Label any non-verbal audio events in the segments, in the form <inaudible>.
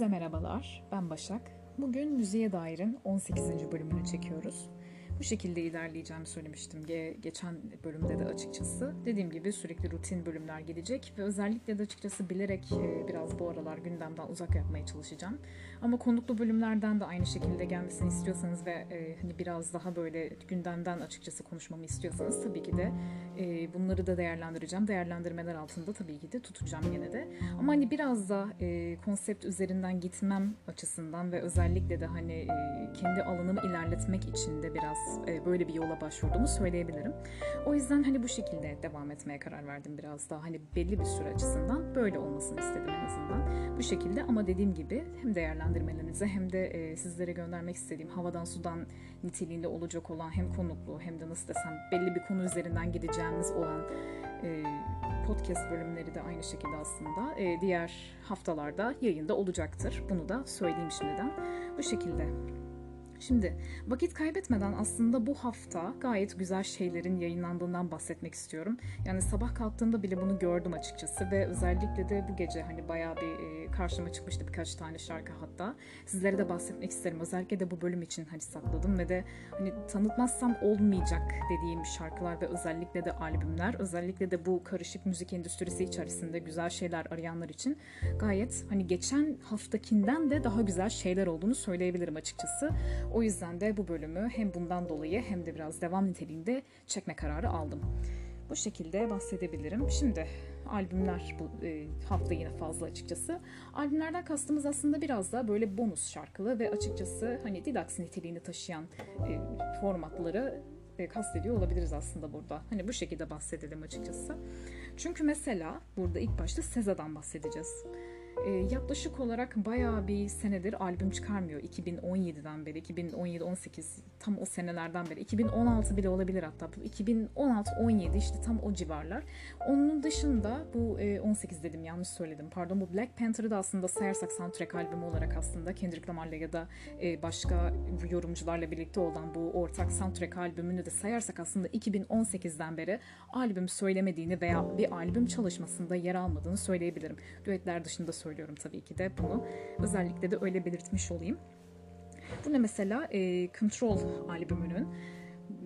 Herkese merhabalar, ben Başak. Bugün Müziğe Dair'in 18. bölümünü çekiyoruz bu şekilde ilerleyeceğimi söylemiştim Ge- geçen bölümde de açıkçası. Dediğim gibi sürekli rutin bölümler gelecek ve özellikle de açıkçası bilerek e, biraz bu aralar gündemden uzak yapmaya çalışacağım. Ama konuklu bölümlerden de aynı şekilde gelmesini istiyorsanız ve e, hani biraz daha böyle gündemden açıkçası konuşmamı istiyorsanız tabii ki de e, bunları da değerlendireceğim. Değerlendirmeler altında tabii ki de tutacağım yine de. Ama hani biraz da e, konsept üzerinden gitmem açısından ve özellikle de hani e, kendi alanımı ilerletmek için de biraz e, böyle bir yola başvurduğumu söyleyebilirim. O yüzden hani bu şekilde devam etmeye karar verdim biraz daha. Hani belli bir süre açısından böyle olmasını istedim en azından. Bu şekilde ama dediğim gibi hem değerlendirmelerinize hem de e, sizlere göndermek istediğim havadan sudan niteliğinde olacak olan hem konuklu hem de nasıl desem belli bir konu üzerinden gideceğimiz olan e, podcast bölümleri de aynı şekilde aslında diğer haftalarda yayında olacaktır. Bunu da söyleyeyim şimdiden. Bu şekilde. Şimdi vakit kaybetmeden aslında bu hafta gayet güzel şeylerin yayınlandığından bahsetmek istiyorum. Yani sabah kalktığımda bile bunu gördüm açıkçası ve özellikle de bu gece hani bayağı bir e, karşıma çıkmıştı birkaç tane şarkı hatta. Sizlere de bahsetmek isterim. Özellikle de bu bölüm için hani sakladım ve de hani tanıtmazsam olmayacak dediğim şarkılar ve özellikle de albümler. Özellikle de bu karışık müzik endüstrisi içerisinde güzel şeyler arayanlar için gayet hani geçen haftakinden de daha güzel şeyler olduğunu söyleyebilirim açıkçası. O yüzden de bu bölümü hem bundan dolayı hem de biraz devam niteliğinde çekme kararı aldım. Bu şekilde bahsedebilirim. Şimdi albümler bu e, hafta yine fazla açıkçası. Albümlerden kastımız aslında biraz da böyle bonus şarkılı ve açıkçası hani Didax niteliğini taşıyan e, formatları e, kastediyor olabiliriz aslında burada. Hani bu şekilde bahsedelim açıkçası. Çünkü mesela burada ilk başta Seza'dan bahsedeceğiz e, yaklaşık olarak bayağı bir senedir albüm çıkarmıyor. 2017'den beri, 2017-18 tam o senelerden beri. 2016 bile olabilir hatta. 2016-17 işte tam o civarlar. Onun dışında bu e, 18 dedim yanlış söyledim. Pardon bu Black Panther'ı da aslında sayarsak soundtrack albümü olarak aslında Kendrick Lamar'la ya da e, başka yorumcularla birlikte olan bu ortak soundtrack albümünü de sayarsak aslında 2018'den beri albüm söylemediğini veya bir albüm çalışmasında yer almadığını söyleyebilirim. Düetler dışında söylüyorum tabii ki de bunu. Özellikle de öyle belirtmiş olayım. Bu ne mesela e, Control albümünün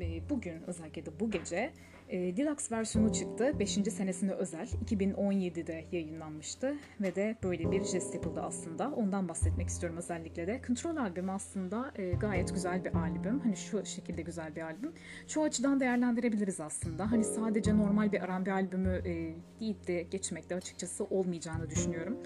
e, bugün özellikle de bu gece e, Deluxe versiyonu çıktı. 5. senesine özel. 2017'de yayınlanmıştı ve de böyle bir jest yapıldı aslında. Ondan bahsetmek istiyorum özellikle de. Control albümü aslında e, gayet güzel bir albüm. Hani şu şekilde güzel bir albüm. Çoğu açıdan değerlendirebiliriz aslında. Hani sadece normal bir R&B albümü e, deyip de geçmekte açıkçası olmayacağını düşünüyorum.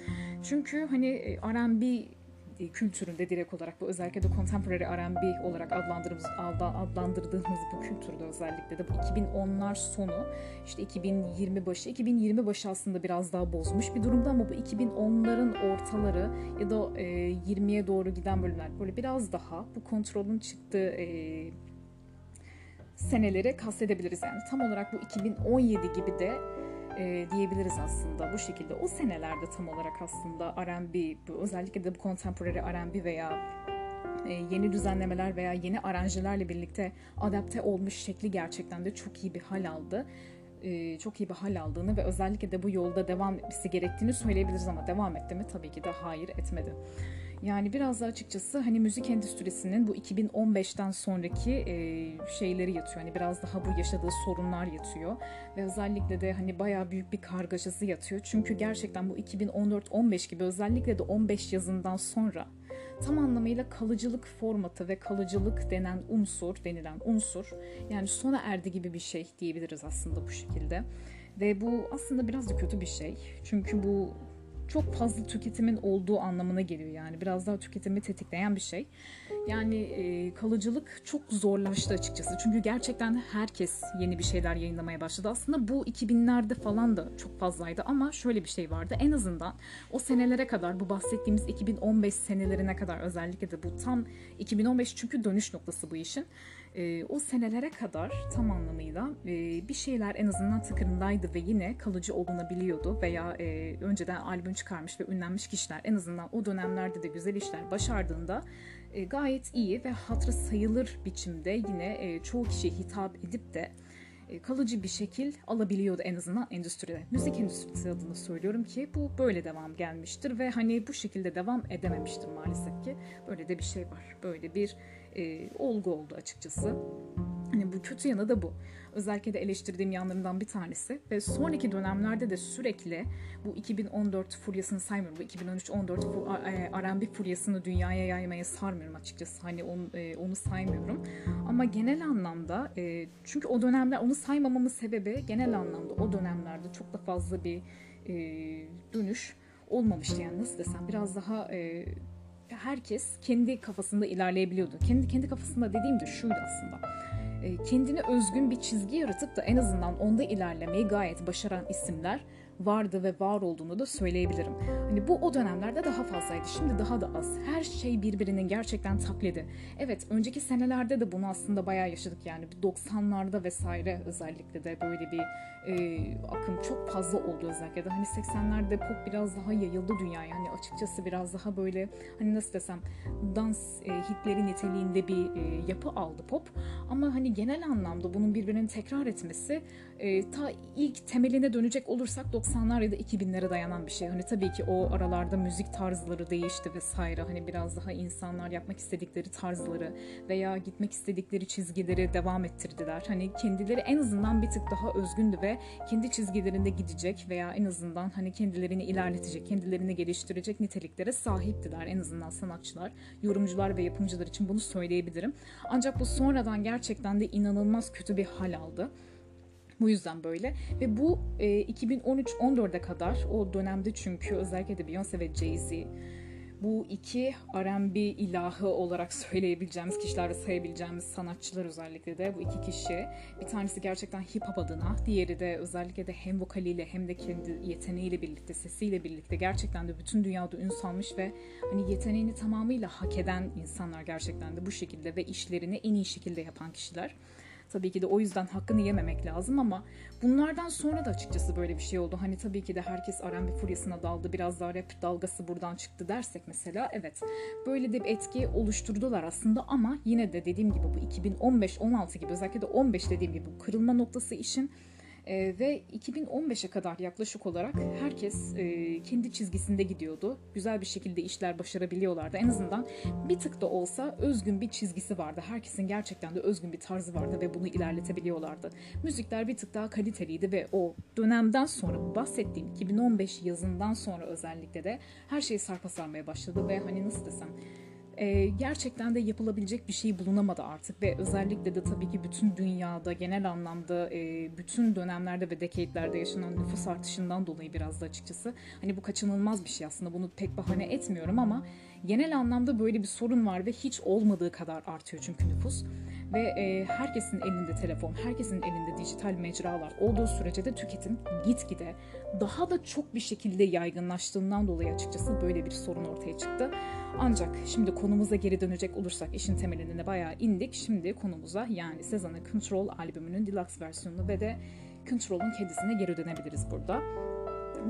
Çünkü hani e, R&B kültüründe direkt olarak bu özellikle de contemporary R&B olarak adlandırdığımız, adlandırdığımız bu kültürde özellikle de bu 2010'lar sonu işte 2020 başı 2020 başı aslında biraz daha bozmuş bir durumda ama bu 2010'ların ortaları ya da e, 20'ye doğru giden bölümler böyle biraz daha bu kontrolün çıktığı e, seneleri kastedebiliriz yani tam olarak bu 2017 gibi de e, diyebiliriz aslında bu şekilde. O senelerde tam olarak aslında R&B, özellikle de bu contemporary R&B veya e, yeni düzenlemeler veya yeni aranjelerle birlikte adapte olmuş şekli gerçekten de çok iyi bir hal aldı. E, çok iyi bir hal aldığını ve özellikle de bu yolda devam etmesi gerektiğini söyleyebiliriz ama devam etti mi? Tabii ki de hayır etmedi. Yani biraz da açıkçası hani müzik endüstrisinin bu 2015'ten sonraki e, şeyleri yatıyor. Hani biraz daha bu yaşadığı sorunlar yatıyor. Ve özellikle de hani bayağı büyük bir kargaşası yatıyor. Çünkü gerçekten bu 2014-15 gibi özellikle de 15 yazından sonra tam anlamıyla kalıcılık formatı ve kalıcılık denen unsur, denilen unsur yani sona erdi gibi bir şey diyebiliriz aslında bu şekilde. Ve bu aslında biraz da kötü bir şey. Çünkü bu çok fazla tüketimin olduğu anlamına geliyor yani biraz daha tüketimi tetikleyen bir şey. Yani e, kalıcılık çok zorlaştı açıkçası. Çünkü gerçekten herkes yeni bir şeyler yayınlamaya başladı. Aslında bu 2000'lerde falan da çok fazlaydı ama şöyle bir şey vardı. En azından o senelere kadar bu bahsettiğimiz 2015 senelerine kadar özellikle de bu tam 2015 çünkü dönüş noktası bu işin e, o senelere kadar tam anlamıyla e, bir şeyler en azından tıkırındaydı ve yine kalıcı olunabiliyordu veya e, önceden albüm çıkarmış ve ünlenmiş kişiler en azından o dönemlerde de güzel işler başardığında e, gayet iyi ve hatırı sayılır biçimde yine e, çoğu kişiye hitap edip de e, kalıcı bir şekil alabiliyordu en azından endüstride. Müzik endüstrisi adına söylüyorum ki bu böyle devam gelmiştir ve hani bu şekilde devam edememiştir maalesef ki. Böyle de bir şey var. Böyle bir e, olgu oldu açıkçası. Hani bu kötü yanı da bu. Özellikle de eleştirdiğim yanlarından bir tanesi. Ve sonraki dönemlerde de sürekli bu 2014 furyasını saymıyorum. Bu 2013-14 R&B furyasını dünyaya yaymaya sarmıyorum açıkçası. Hani onu, e, onu saymıyorum. Ama genel anlamda e, çünkü o dönemler onu saymamamın sebebi genel anlamda o dönemlerde çok da fazla bir e, dönüş olmamıştı yani nasıl desem biraz daha e, herkes kendi kafasında ilerleyebiliyordu. Kendi kendi kafasında dediğim de şuydu aslında e, kendine özgün bir çizgi yaratıp da en azından onda ilerlemeyi gayet başaran isimler vardı ve var olduğunu da söyleyebilirim. Hani bu o dönemlerde daha fazlaydı. Şimdi daha da az. Her şey birbirinin gerçekten taklidi. Evet önceki senelerde de bunu aslında bayağı yaşadık yani. 90'larda vesaire özellikle de böyle bir e, akım çok fazla oldu özellikle de. Hani 80'lerde pop biraz daha yayıldı dünyaya. Yani açıkçası biraz daha böyle hani nasıl desem dans e, hitleri niteliğinde bir e, yapı aldı pop. Ama hani genel anlamda bunun birbirini tekrar etmesi e, ta ilk temeline dönecek olursak 90'lar ya da 2000'lere dayanan bir şey. Hani tabii ki o aralarda müzik tarzları değişti vesaire. Hani biraz daha insanlar yapmak istedikleri tarzları veya gitmek istedikleri çizgileri devam ettirdiler. Hani kendileri en azından bir tık daha özgündü ve kendi çizgilerinde gidecek veya en azından hani kendilerini ilerletecek, kendilerini geliştirecek niteliklere sahiptiler en azından sanatçılar, yorumcular ve yapımcılar için bunu söyleyebilirim. Ancak bu sonradan gerçekten de inanılmaz kötü bir hal aldı. Bu yüzden böyle. Ve bu e, 2013-14'e kadar o dönemde çünkü özellikle de Beyoncé ve Jay-Z bu iki R&B ilahı olarak <laughs> söyleyebileceğimiz kişiler ve sayabileceğimiz sanatçılar özellikle de bu iki kişi. Bir tanesi gerçekten hip hop adına, diğeri de özellikle de hem vokaliyle hem de kendi yeteneğiyle birlikte, sesiyle birlikte gerçekten de bütün dünyada ün salmış ve hani yeteneğini tamamıyla hak eden insanlar gerçekten de bu şekilde ve işlerini en iyi şekilde yapan kişiler. Tabii ki de o yüzden hakkını yememek lazım ama bunlardan sonra da açıkçası böyle bir şey oldu. Hani tabii ki de herkes R&B furyasına daldı. Biraz daha rap dalgası buradan çıktı dersek mesela evet. Böyle de bir etki oluşturdular aslında ama yine de dediğim gibi bu 2015-16 gibi özellikle de 15 dediğim gibi bu kırılma noktası işin e, ve 2015'e kadar yaklaşık olarak herkes e, kendi çizgisinde gidiyordu. Güzel bir şekilde işler başarabiliyorlardı. En azından bir tık da olsa özgün bir çizgisi vardı. Herkesin gerçekten de özgün bir tarzı vardı ve bunu ilerletebiliyorlardı. Müzikler bir tık daha kaliteliydi ve o dönemden sonra bahsettiğim 2015 yazından sonra özellikle de her şey sarpa sarmaya başladı ve hani nasıl desem e, gerçekten de yapılabilecek bir şey bulunamadı artık ve özellikle de tabii ki bütün dünyada genel anlamda e, bütün dönemlerde ve decade'lerde yaşanan nüfus artışından dolayı biraz da açıkçası hani bu kaçınılmaz bir şey aslında bunu pek bahane etmiyorum ama genel anlamda böyle bir sorun var ve hiç olmadığı kadar artıyor çünkü nüfus ve e, herkesin elinde telefon, herkesin elinde dijital mecralar olduğu sürece de tüketim gitgide daha da çok bir şekilde yaygınlaştığından dolayı açıkçası böyle bir sorun ortaya çıktı. Ancak şimdi konumuza geri dönecek olursak işin temeline bayağı indik. Şimdi konumuza yani Sezan'ın Control albümünün deluxe versiyonunu ve de Control'un kendisine geri dönebiliriz burada.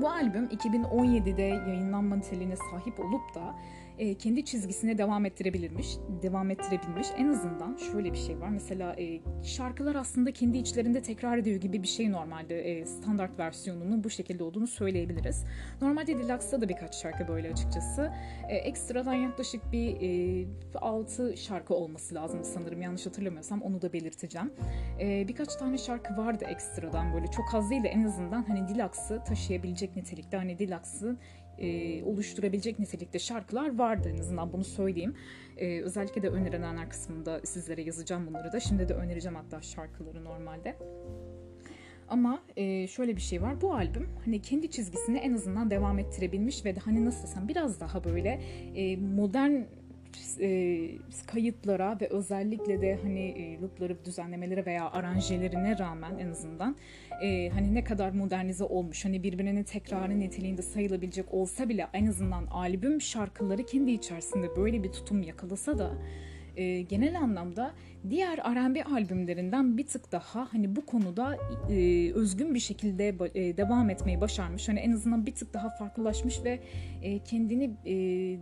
Bu albüm 2017'de yayınlanma niteliğine sahip olup da e, kendi çizgisine devam ettirebilirmiş, devam ettirebilmiş. En azından şöyle bir şey var. Mesela e, şarkılar aslında kendi içlerinde tekrar ediyor gibi bir şey normalde e, standart versiyonunun bu şekilde olduğunu söyleyebiliriz. Normalde Deluxe'da da birkaç şarkı böyle açıkçası. E, ekstradan yaklaşık bir e, 6 şarkı olması lazım sanırım. Yanlış hatırlamıyorsam onu da belirteceğim. E, birkaç tane şarkı vardı ekstradan böyle çok az değil de en azından hani Deluxe'ı taşıyabilecek nitelikte. Hani Deluxe'ın e, oluşturabilecek nitelikte şarkılar vardı en azından bunu söyleyeyim. E, özellikle de önerilenler kısmında sizlere yazacağım bunları da. Şimdi de önereceğim hatta şarkıları normalde. Ama e, şöyle bir şey var. Bu albüm hani kendi çizgisini en azından devam ettirebilmiş ve de hani nasıl desem biraz daha böyle e, modern e, kayıtlara ve özellikle de hani e, loopları düzenlemeleri veya aranjelerine rağmen en azından e, hani ne kadar modernize olmuş hani birbirinin tekrarı niteliğinde sayılabilecek olsa bile en azından albüm şarkıları kendi içerisinde böyle bir tutum yakalasa da e, genel anlamda diğer R&B albümlerinden bir tık daha hani bu konuda e, özgün bir şekilde e, devam etmeyi başarmış. Hani en azından bir tık daha farklılaşmış ve e, kendini e,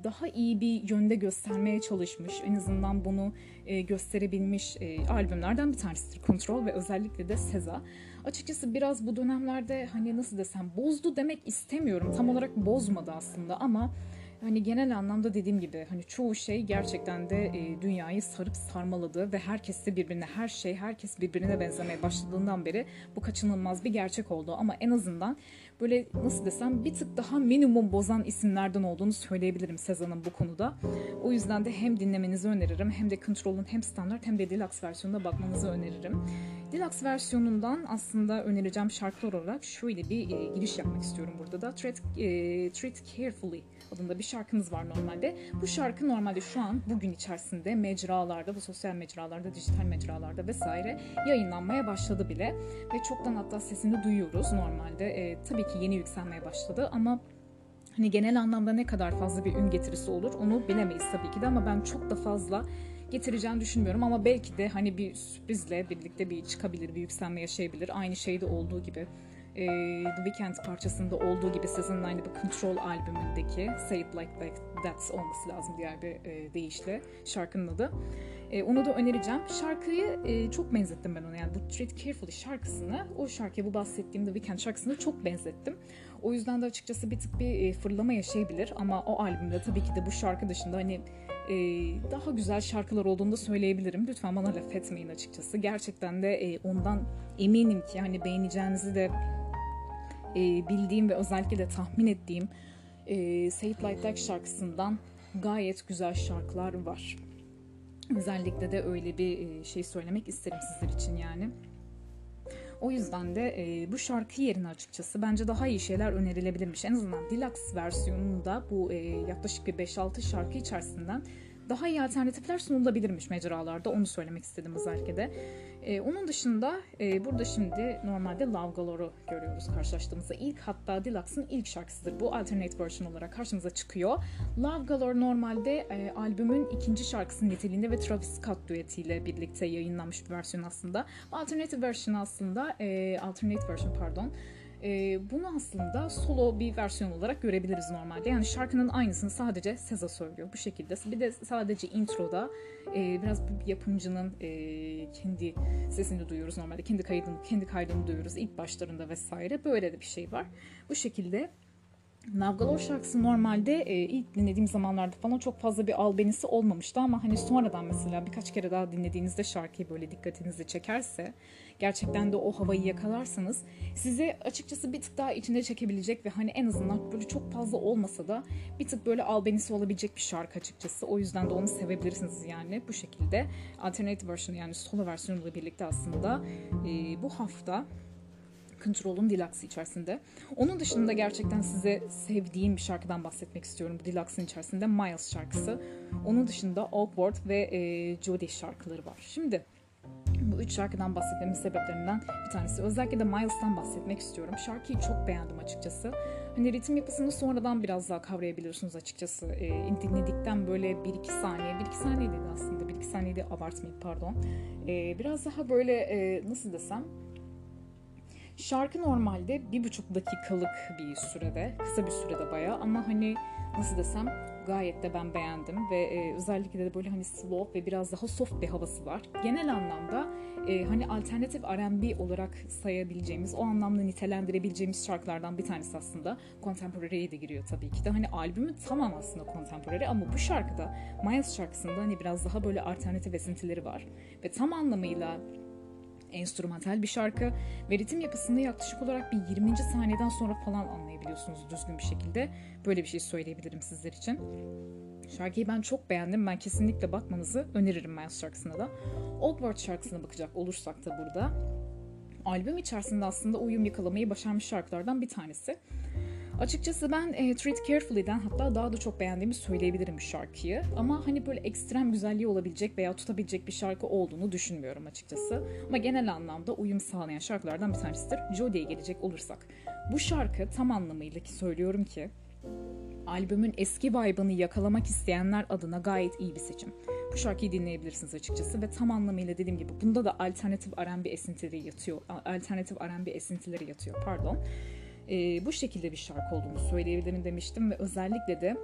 daha iyi bir yönde göstermeye çalışmış. En azından bunu e, gösterebilmiş e, albümlerden bir tanesidir Control ve özellikle de Seza. Açıkçası biraz bu dönemlerde hani nasıl desem bozdu demek istemiyorum. Tam olarak bozmadı aslında ama hani genel anlamda dediğim gibi hani çoğu şey gerçekten de e, dünyayı sarıp sarmaladı ve herkes de birbirine her şey herkes birbirine benzemeye başladığından beri bu kaçınılmaz bir gerçek oldu ama en azından böyle nasıl desem bir tık daha minimum bozan isimlerden olduğunu söyleyebilirim Sezan'ın bu konuda. O yüzden de hem dinlemenizi öneririm hem de Control'un hem standart hem de deluxe versiyonuna bakmanızı öneririm. Deluxe versiyonundan aslında önereceğim şarkılar olarak şöyle bir e, giriş yapmak istiyorum burada da. Treat, e, Treat Carefully adında bir şarkımız var normalde. Bu şarkı normalde şu an bugün içerisinde mecralarda, bu sosyal mecralarda, dijital mecralarda vesaire yayınlanmaya başladı bile. Ve çoktan hatta sesini duyuyoruz normalde. E, tabii ki yeni yükselmeye başladı ama hani genel anlamda ne kadar fazla bir ün getirisi olur onu bilemeyiz tabii ki de ama ben çok da fazla getireceğini düşünmüyorum ama belki de hani bir sürprizle birlikte bir çıkabilir, bir yükselme yaşayabilir. Aynı şeyde olduğu gibi e, The Weeknd parçasında olduğu gibi aynı bir Control albümündeki Say It Like That olması lazım diğer bir e, deyişle şarkının adı. E, onu da önereceğim. Şarkıyı e, çok benzettim ben ona. Yani bu Treat Carefully şarkısını o şarkıya bu bahsettiğim The Weeknd şarkısını çok benzettim. O yüzden de açıkçası bir tık bir e, fırlama yaşayabilir ama o albümde tabii ki de bu şarkı dışında hani e, daha güzel şarkılar olduğunu da söyleyebilirim. Lütfen bana laf etmeyin açıkçası. Gerçekten de e, ondan eminim ki hani beğeneceğinizi de e, bildiğim ve özellikle de tahmin ettiğim e, Say It Like şarkısından gayet güzel şarkılar var. Özellikle de öyle bir e, şey söylemek isterim sizler için yani. O yüzden de e, bu şarkı yerine açıkçası bence daha iyi şeyler önerilebilirmiş. En azından deluxe versiyonunda bu e, yaklaşık bir 5-6 şarkı içerisinden daha iyi alternatifler sunulabilirmiş mecralarda. Onu söylemek istedim özellikle de. Ee, onun dışında e, burada şimdi normalde Love Galore'u görüyoruz karşılaştığımızda. ilk hatta Deluxe'ın ilk şarkısıdır. Bu alternate version olarak karşımıza çıkıyor. Love Galore normalde e, albümün ikinci şarkısı niteliğinde ve Travis Scott düetiyle birlikte yayınlanmış bir versiyon aslında. Alternative version aslında, e, alternate version pardon, e, bunu aslında solo bir versiyon olarak görebiliriz normalde. Yani şarkının aynısını sadece Seza söylüyor bu şekilde. Bir de sadece introda e, biraz bir yapımcının e, kendi sesini duyuyoruz normalde. Kendi kaydını, kendi kaydını duyuyoruz ilk başlarında vesaire. Böyle de bir şey var. Bu şekilde Navgalor şarkısı normalde e, ilk dinlediğim zamanlarda falan çok fazla bir albenisi olmamıştı ama hani sonradan mesela birkaç kere daha dinlediğinizde şarkıyı böyle dikkatinizi çekerse gerçekten de o havayı yakalarsanız size açıkçası bir tık daha içine çekebilecek ve hani en azından böyle çok fazla olmasa da bir tık böyle albenisi olabilecek bir şarkı açıkçası. O yüzden de onu sevebilirsiniz yani bu şekilde. Alternative version yani solo versiyonuyla birlikte aslında e, bu hafta Control'un Deluxe içerisinde. Onun dışında gerçekten size sevdiğim bir şarkıdan bahsetmek istiyorum bu Deluxe'ın içerisinde. Miles şarkısı. Onun dışında Awkward ve e, Jody şarkıları var. Şimdi bu üç şarkıdan bahsetmemin sebeplerinden bir tanesi. Özellikle de Miles'tan bahsetmek istiyorum. Şarkıyı çok beğendim açıkçası. Hani ritim yapısını sonradan biraz daha kavrayabiliyorsunuz açıkçası. E, dinledikten böyle 1-2 saniye, 1-2 saniye dedi aslında. 1-2 saniye de abartmayayım pardon. E, biraz daha böyle e, nasıl desem Şarkı normalde bir buçuk dakikalık bir sürede, kısa bir sürede bayağı ama hani nasıl desem gayet de ben beğendim ve e, özellikle de böyle hani slow ve biraz daha soft bir havası var. Genel anlamda e, hani alternatif R&B olarak sayabileceğimiz, o anlamda nitelendirebileceğimiz şarkılardan bir tanesi aslında. Contemporary'ye de giriyor tabii ki de. Hani albümün tamam aslında contemporary ama bu şarkıda Miles şarkısında hani biraz daha böyle alternatif esintileri var. Ve tam anlamıyla enstrümantal bir şarkı ve ritim yapısında yaklaşık olarak bir 20. saniyeden sonra falan anlayabiliyorsunuz düzgün bir şekilde. Böyle bir şey söyleyebilirim sizler için. Şarkıyı ben çok beğendim. Ben kesinlikle bakmanızı öneririm Miles şarkısına da. Old World şarkısına bakacak olursak da burada albüm içerisinde aslında uyum yakalamayı başarmış şarkılardan bir tanesi. Açıkçası ben e, Treat Carefully'den hatta daha da çok beğendiğimi söyleyebilirim şarkıyı. Ama hani böyle ekstrem güzelliği olabilecek veya tutabilecek bir şarkı olduğunu düşünmüyorum açıkçası. Ama genel anlamda uyum sağlayan şarkılardan bir tanesidir. Jody'ye gelecek olursak. Bu şarkı tam anlamıyla ki söylüyorum ki albümün eski vibe'ını yakalamak isteyenler adına gayet iyi bir seçim. bu şarkıyı dinleyebilirsiniz açıkçası ve tam anlamıyla dediğim gibi bunda da alternatif R&B esintileri yatıyor. Alternatif R&B esintileri yatıyor pardon. E, bu şekilde bir şarkı olduğunu söyleyebilirim demiştim ve özellikle de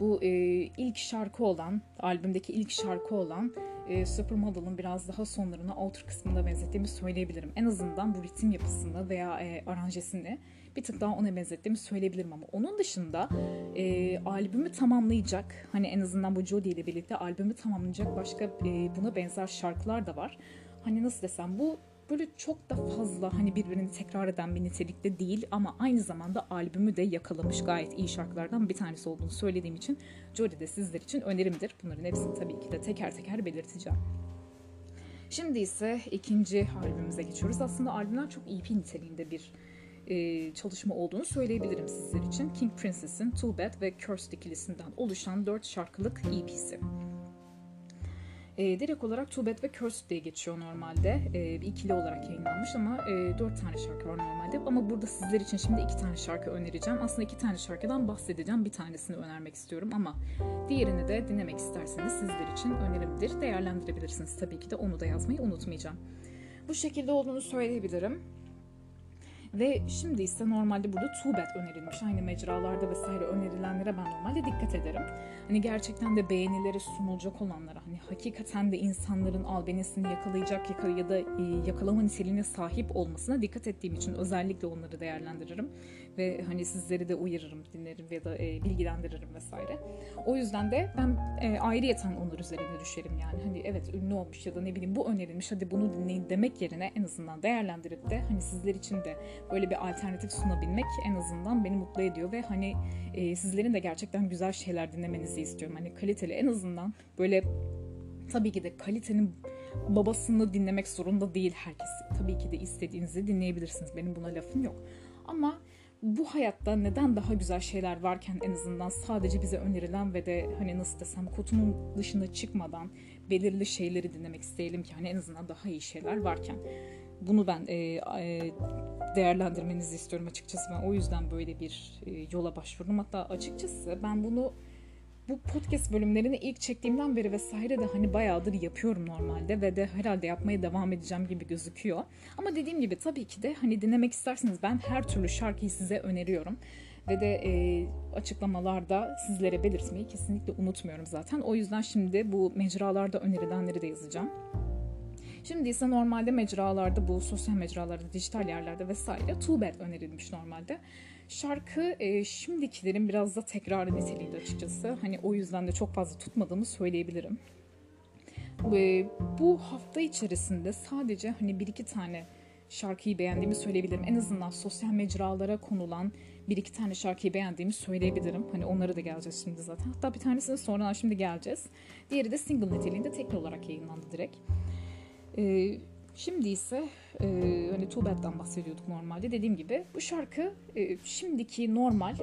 bu e, ilk şarkı olan, albümdeki ilk şarkı olan e, Supermodel'ın biraz daha sonlarına outer kısmında benzettiğimi söyleyebilirim. En azından bu ritim yapısını veya e, aranjesini bir tık daha ona benzettiğimi söyleyebilirim ama onun dışında e, albümü tamamlayacak hani en azından bu Jodie ile birlikte albümü tamamlayacak başka e, buna benzer şarkılar da var. Hani nasıl desem bu böyle çok da fazla hani birbirini tekrar eden bir nitelikte değil ama aynı zamanda albümü de yakalamış gayet iyi şarkılardan bir tanesi olduğunu söylediğim için Jodie de sizler için önerimdir. Bunların hepsini tabii ki de teker teker belirteceğim. Şimdi ise ikinci albümümüze geçiyoruz. Aslında albümler çok EP niteliğinde bir e, çalışma olduğunu söyleyebilirim sizler için. King Princess'in Too Bad ve Cursed ikilisinden oluşan 4 şarkılık EP'si. E, direkt olarak Too Bad ve Cursed diye geçiyor normalde. E, bir ikili olarak yayınlanmış ama e, dört tane şarkı var normalde. Ama burada sizler için şimdi iki tane şarkı önereceğim. Aslında iki tane şarkıdan bahsedeceğim. Bir tanesini önermek istiyorum ama diğerini de dinlemek isterseniz sizler için önerimdir. Değerlendirebilirsiniz tabii ki de onu da yazmayı unutmayacağım. Bu şekilde olduğunu söyleyebilirim. Ve şimdi ise normalde burada bad önerilmiş. Aynı mecralarda vesaire önerilenlere ben normalde dikkat ederim. Hani gerçekten de beğenileri sunulacak olanlara hani hakikaten de insanların albenisini yakalayacak yakala ya da e, yakalama niteliğine sahip olmasına dikkat ettiğim için özellikle onları değerlendiririm ve hani sizleri de uyarırım, dinlerim ya da e, bilgilendiririm vesaire. O yüzden de ben e, ayrıyeten onlar üzerine düşerim yani. Hani evet ünlü olmuş ya da ne bileyim bu önerilmiş hadi bunu dinleyin demek yerine en azından değerlendirip de hani sizler için de böyle bir alternatif sunabilmek en azından beni mutlu ediyor ve hani e, sizlerin de gerçekten güzel şeyler dinlemenizi istiyorum. Hani kaliteli en azından böyle tabii ki de kalitenin babasını dinlemek zorunda değil herkes. Tabii ki de istediğinizi dinleyebilirsiniz. Benim buna lafım yok. Ama bu hayatta neden daha güzel şeyler varken en azından sadece bize önerilen ve de hani nasıl desem kutunun dışına çıkmadan belirli şeyleri dinlemek isteyelim ki hani en azından daha iyi şeyler varken bunu ben e, e, değerlendirmenizi istiyorum açıkçası. Ben o yüzden böyle bir e, yola başvurdum. Hatta açıkçası ben bunu bu podcast bölümlerini ilk çektiğimden beri vesaire de hani bayağıdır yapıyorum normalde ve de herhalde yapmaya devam edeceğim gibi gözüküyor. Ama dediğim gibi tabii ki de hani dinlemek isterseniz ben her türlü şarkıyı size öneriyorum. Ve de e, açıklamalarda sizlere belirtmeyi kesinlikle unutmuyorum zaten. O yüzden şimdi bu mecralarda önerilenleri de yazacağım. Şimdi ise normalde mecralarda bu sosyal mecralarda, dijital yerlerde vesaire Too Bad önerilmiş normalde. Şarkı e, şimdikilerin biraz da tekrarı niteliğinde açıkçası. Hani o yüzden de çok fazla tutmadığımı söyleyebilirim. Ve bu hafta içerisinde sadece hani bir iki tane şarkıyı beğendiğimi söyleyebilirim. En azından sosyal mecralara konulan bir iki tane şarkıyı beğendiğimi söyleyebilirim. Hani onlara da geleceğiz şimdi zaten. Hatta bir tanesini sonradan şimdi geleceğiz. Diğeri de single niteliğinde tekli olarak yayınlandı direkt. Ee, şimdi ise e, hani Bad'dan bahsediyorduk normalde. Dediğim gibi bu şarkı e, şimdiki normal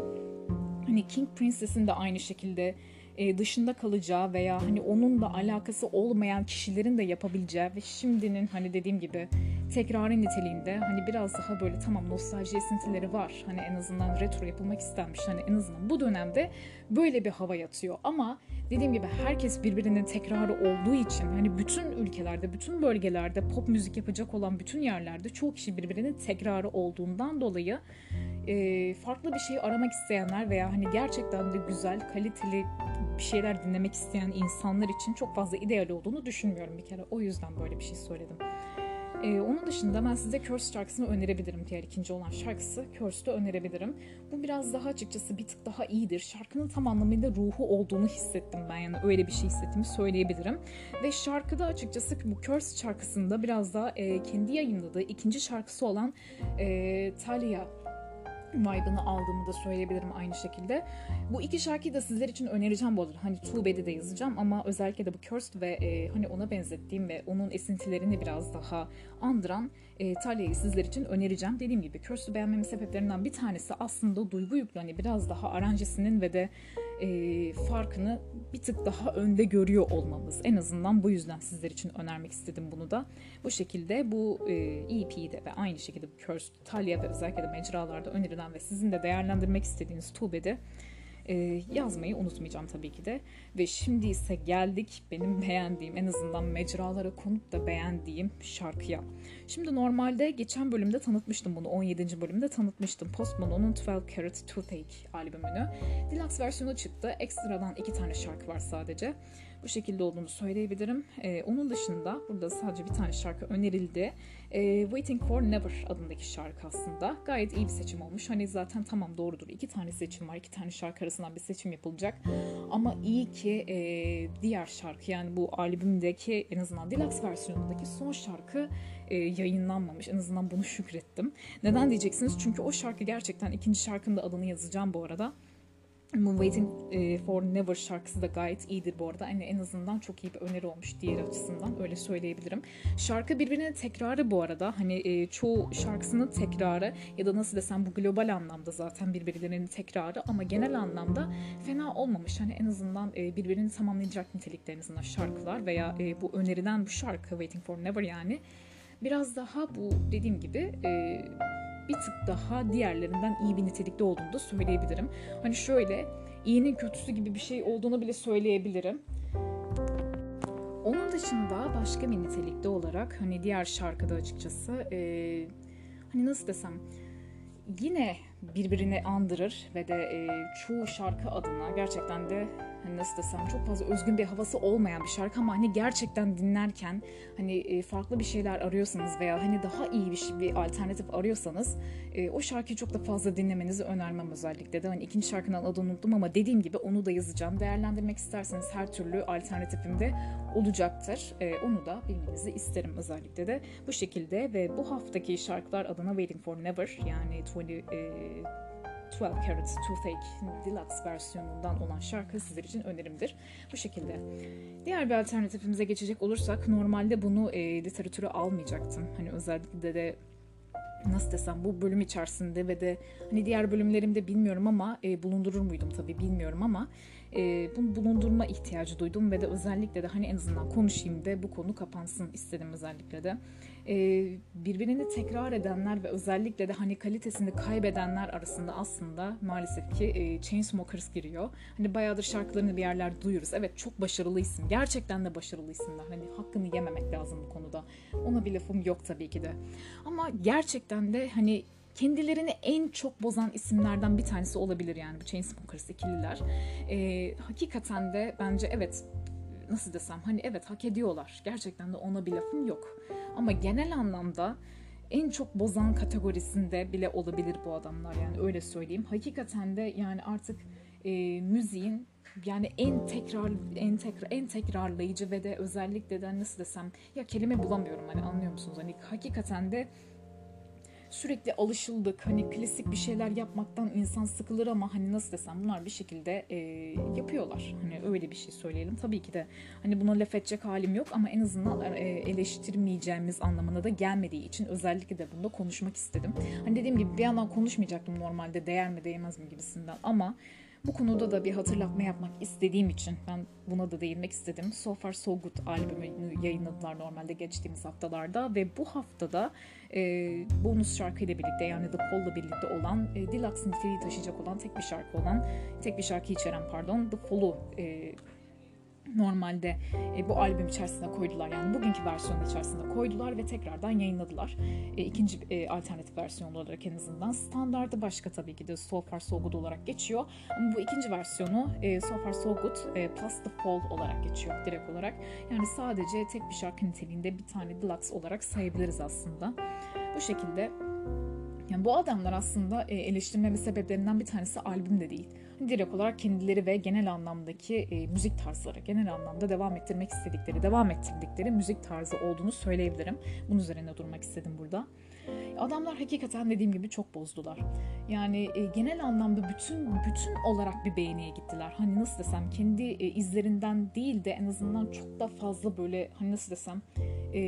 hani King Princess'in de aynı şekilde e, dışında kalacağı veya hani onunla alakası olmayan kişilerin de yapabileceği ve şimdinin hani dediğim gibi tekrarı niteliğinde hani biraz daha böyle tamam nostalji esintileri var. Hani en azından retro yapılmak istenmiş. Hani en azından bu dönemde böyle bir hava yatıyor. Ama dediğim gibi herkes birbirinin tekrarı olduğu için hani bütün ülkelerde, bütün bölgelerde pop müzik yapacak olan bütün yerlerde çoğu kişi birbirinin tekrarı olduğundan dolayı e, farklı bir şey aramak isteyenler veya hani gerçekten de güzel, kaliteli bir şeyler dinlemek isteyen insanlar için çok fazla ideal olduğunu düşünmüyorum bir kere. O yüzden böyle bir şey söyledim. Ee, onun dışında ben size Curse şarkısını önerebilirim. Diğer ikinci olan şarkısı Curse'ü önerebilirim. Bu biraz daha açıkçası bir tık daha iyidir. Şarkının tam anlamıyla ruhu olduğunu hissettim ben. Yani öyle bir şey hissettiğimi söyleyebilirim. Ve şarkıda açıkçası bu Curse şarkısında biraz daha e, kendi yayınladığı ikinci şarkısı olan e, Talia vibe'ını aldığımı da söyleyebilirim aynı şekilde. Bu iki şarkıyı da sizler için önereceğim bu arada. Hani Bad'i de yazacağım ama özellikle de bu Cursed ve e, hani ona benzettiğim ve onun esintilerini biraz daha andıran e, Talya'yı sizler için önereceğim. Dediğim gibi Cursed'ı beğenmemin sebeplerinden bir tanesi aslında duygu yüklü hani biraz daha aranjesinin ve de e, farkını bir tık daha önde görüyor olmamız. En azından bu yüzden sizler için önermek istedim bunu da. Bu şekilde bu e, EP'de ve aynı şekilde bu Cursed, Talya ve özellikle de mecralarda önerilen ve sizin de değerlendirmek istediğiniz Tube'de e, yazmayı unutmayacağım tabii ki de. Ve şimdi ise geldik benim beğendiğim en azından mecralara konup da beğendiğim şarkıya. Şimdi normalde geçen bölümde tanıtmıştım bunu 17. bölümde tanıtmıştım. Post Malone'un 12 Carat Toothache albümünü. Deluxe versiyonu çıktı. Ekstradan iki tane şarkı var sadece bu şekilde olduğunu söyleyebilirim. E, onun dışında burada sadece bir tane şarkı önerildi. E, Waiting for Never adındaki şarkı aslında. Gayet iyi bir seçim olmuş. Hani zaten tamam doğrudur. iki tane seçim var. iki tane şarkı arasından bir seçim yapılacak. Ama iyi ki e, diğer şarkı yani bu albümdeki en azından deluxe versiyonundaki son şarkı e, yayınlanmamış. En azından bunu şükrettim. Neden diyeceksiniz? Çünkü o şarkı gerçekten ikinci şarkının da adını yazacağım bu arada. Waiting e, for Never şarkısı da gayet iyidir bu arada. Yani en azından çok iyi bir öneri olmuş diğer açısından öyle söyleyebilirim. Şarkı birbirinin tekrarı bu arada. Hani e, çoğu şarkısının tekrarı ya da nasıl desem bu global anlamda zaten birbirlerinin tekrarı ama genel anlamda fena olmamış. Hani en azından e, birbirini tamamlayacak azından şarkılar veya bu önerilen bu şarkı Waiting for Never yani biraz daha bu dediğim gibi bir tık daha diğerlerinden iyi bir nitelikte olduğunu da söyleyebilirim. Hani şöyle iyinin kötüsü gibi bir şey olduğunu bile söyleyebilirim. Onun dışında başka bir nitelikte olarak hani diğer şarkıda açıkçası e, hani nasıl desem yine birbirini andırır ve de e, çoğu şarkı adına gerçekten de hani nasıl desem çok fazla özgün bir havası olmayan bir şarkı ama hani gerçekten dinlerken hani e, farklı bir şeyler arıyorsanız veya hani daha iyi bir şey, bir alternatif arıyorsanız e, o şarkıyı çok da fazla dinlemenizi önermem özellikle de. Hani ikinci şarkının adını unuttum ama dediğim gibi onu da yazacağım. Değerlendirmek isterseniz her türlü alternatifimde olacaktır. E, onu da bilmenizi isterim özellikle de. Bu şekilde ve bu haftaki şarkılar adına Waiting for Never yani 20 e, 12 Carat Toothache Deluxe versiyonundan olan şarkı sizler için önerimdir. Bu şekilde. Diğer bir alternatifimize geçecek olursak normalde bunu e, literatüre almayacaktım. Hani özellikle de nasıl desem bu bölüm içerisinde ve de hani diğer bölümlerimde bilmiyorum ama e, bulundurur muydum tabii bilmiyorum ama e, bunu bulundurma ihtiyacı duydum ve de özellikle de hani en azından konuşayım da bu konu kapansın istedim özellikle de. E, birbirini tekrar edenler ve özellikle de hani kalitesini kaybedenler arasında aslında maalesef ki e, Chainsmokers giriyor. Hani bayağıdır şarkılarını bir yerler duyuyoruz. Evet çok başarılı isim. Gerçekten de başarılı isimler. Hani hakkını yememek lazım bu konuda. Ona bir lafım yok tabii ki de. Ama gerçekten de hani kendilerini en çok bozan isimlerden bir tanesi olabilir yani bu Chainsmokers ikililer. E, hakikaten de bence evet nasıl desem hani evet hak ediyorlar. Gerçekten de ona bir lafım yok. Ama genel anlamda en çok bozan kategorisinde bile olabilir bu adamlar yani öyle söyleyeyim. Hakikaten de yani artık e, müziğin yani en tekrar en tekrar en tekrarlayıcı ve de özellikle de nasıl desem ya kelime bulamıyorum hani anlıyor musunuz? Hani hakikaten de sürekli alışıldık. Hani klasik bir şeyler yapmaktan insan sıkılır ama hani nasıl desem bunlar bir şekilde e, yapıyorlar. Hani öyle bir şey söyleyelim. Tabii ki de hani buna laf edecek halim yok ama en azından e, eleştirmeyeceğimiz anlamına da gelmediği için özellikle de bunda konuşmak istedim. Hani dediğim gibi bir yandan konuşmayacaktım normalde değer mi değmez mi gibisinden ama bu konuda da bir hatırlatma yapmak istediğim için ben buna da değinmek istedim. So Far So Good albümünü yayınladılar normalde geçtiğimiz haftalarda ve bu haftada e, bonus şarkıyla birlikte yani The Fall'la birlikte olan e, Deluxe niteliği taşıyacak olan tek bir şarkı olan tek bir şarkı içeren pardon The Fall'u e, normalde e, bu albüm içerisinde koydular. Yani bugünkü versiyonu içerisinde koydular ve tekrardan yayınladılar. E, ikinci e, alternatif versiyon olarak en azından. Standartı başka tabii ki de So Far So Good olarak geçiyor. Ama bu ikinci versiyonu e, So Far So Good e, Plus The Fall olarak geçiyor direkt olarak. Yani sadece tek bir şarkı niteliğinde bir tane deluxe olarak sayabiliriz aslında. Bu şekilde yani bu adamlar aslında e, eleştirmeme sebeplerinden bir tanesi albüm de değil direkt olarak kendileri ve genel anlamdaki e, müzik tarzları, genel anlamda devam ettirmek istedikleri, devam ettirdikleri müzik tarzı olduğunu söyleyebilirim. Bunun üzerine durmak istedim burada. Adamlar hakikaten dediğim gibi çok bozdular. Yani e, genel anlamda bütün bütün olarak bir beğeniye gittiler. Hani nasıl desem kendi e, izlerinden değil de en azından çok da fazla böyle hani nasıl desem e,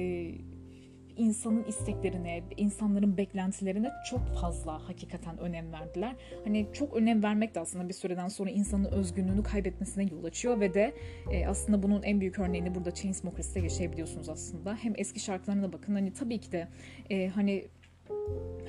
insanın isteklerine, insanların beklentilerine çok fazla hakikaten önem verdiler. Hani çok önem vermek de aslında bir süreden sonra insanın özgünlüğünü kaybetmesine yol açıyor ve de e, aslında bunun en büyük örneğini burada Chainsmokers'te yaşayabiliyorsunuz aslında. Hem eski şarkılarına bakın hani tabii ki de e, hani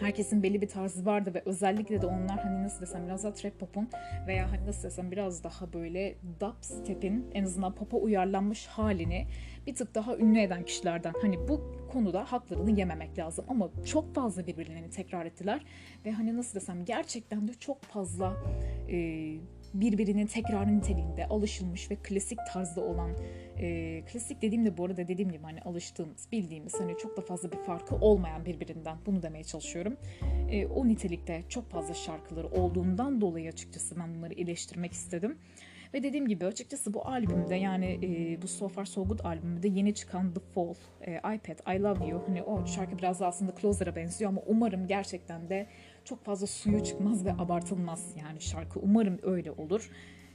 herkesin belli bir tarzı vardı ve özellikle de onlar hani nasıl desem biraz daha trap pop'un veya hani nasıl desem biraz daha böyle dubstep'in en azından pop'a uyarlanmış halini bir tık daha ünlü eden kişilerden. Hani bu konuda haklarını yememek lazım ama çok fazla birbirlerini tekrar ettiler ve hani nasıl desem gerçekten de çok fazla e, birbirinin tekrarı niteliğinde alışılmış ve klasik tarzda olan e, klasik dediğimde bu arada dediğim gibi hani alıştığımız bildiğimiz hani çok da fazla bir farkı olmayan birbirinden bunu demeye çalışıyorum. E, o nitelikte çok fazla şarkıları olduğundan dolayı açıkçası ben bunları eleştirmek istedim. Ve dediğim gibi açıkçası bu albümde yani e, bu So Far So Good albümünde yeni çıkan The Fall, e, iPad, I Love You hani o şarkı biraz da aslında Closer'a benziyor ama umarım gerçekten de çok fazla suyu çıkmaz ve abartılmaz yani şarkı. Umarım öyle olur.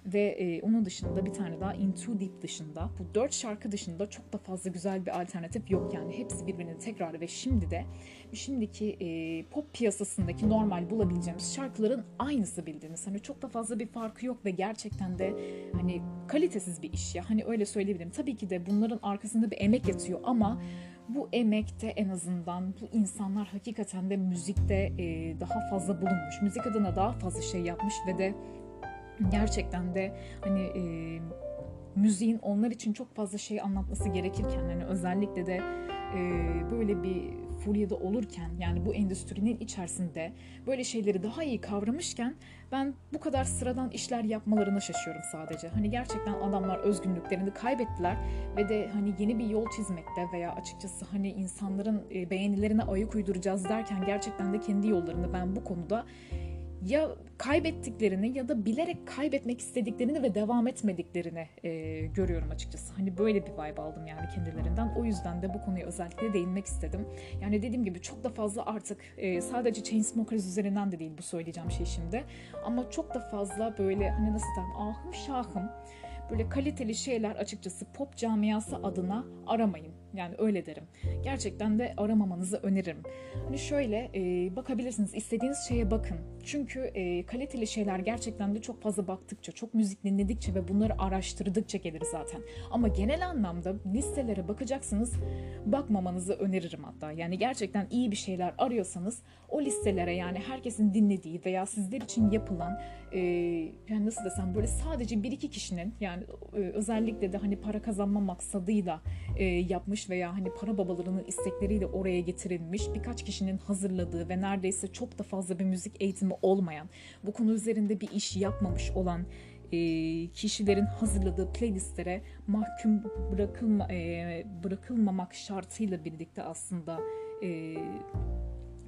Ve e, onun dışında bir tane daha Into Deep dışında. Bu dört şarkı dışında çok da fazla güzel bir alternatif yok. Yani hepsi birbirinin tekrarı ve şimdi de şimdiki e, pop piyasasındaki normal bulabileceğimiz şarkıların aynısı bildiğiniz hani çok da fazla bir farkı yok ve gerçekten de hani kalitesiz bir iş ya. Hani öyle söyleyebilirim. Tabii ki de bunların arkasında bir emek yatıyor ama bu emekte en azından bu insanlar hakikaten de müzikte e, daha fazla bulunmuş. Müzik adına daha fazla şey yapmış ve de gerçekten de hani e, müziğin onlar için çok fazla şey anlatması gerekirken hani özellikle de e, böyle bir furyada olurken yani bu endüstrinin içerisinde böyle şeyleri daha iyi kavramışken ben bu kadar sıradan işler yapmalarına şaşıyorum sadece. Hani gerçekten adamlar özgünlüklerini kaybettiler ve de hani yeni bir yol çizmekte veya açıkçası hani insanların beğenilerine ayak uyduracağız derken gerçekten de kendi yollarını ben bu konuda ya kaybettiklerini ya da bilerek kaybetmek istediklerini ve devam etmediklerini e, görüyorum açıkçası. Hani böyle bir vibe aldım yani kendilerinden. O yüzden de bu konuya özellikle değinmek istedim. Yani dediğim gibi çok da fazla artık e, sadece Chainsmokers üzerinden de değil bu söyleyeceğim şey şimdi. Ama çok da fazla böyle hani nasıl diyeyim ahım şahım böyle kaliteli şeyler açıkçası pop camiası adına aramayın. Yani öyle derim. Gerçekten de aramamanızı öneririm. Hani şöyle e, bakabilirsiniz. istediğiniz şeye bakın. Çünkü e, kaliteli şeyler gerçekten de çok fazla baktıkça, çok müzik dinledikçe ve bunları araştırdıkça gelir zaten. Ama genel anlamda listelere bakacaksınız. Bakmamanızı öneririm hatta. Yani gerçekten iyi bir şeyler arıyorsanız o listelere yani herkesin dinlediği veya sizler için yapılan e, yani nasıl desem böyle sadece bir iki kişinin yani e, özellikle de hani para kazanma maksadıyla e, yapmış veya hani para babalarının istekleriyle oraya getirilmiş birkaç kişinin hazırladığı ve neredeyse çok da fazla bir müzik eğitimi olmayan bu konu üzerinde bir iş yapmamış olan e, kişilerin hazırladığı playlistlere mahkum bırakılma e, bırakılmamak şartıyla birlikte aslında e,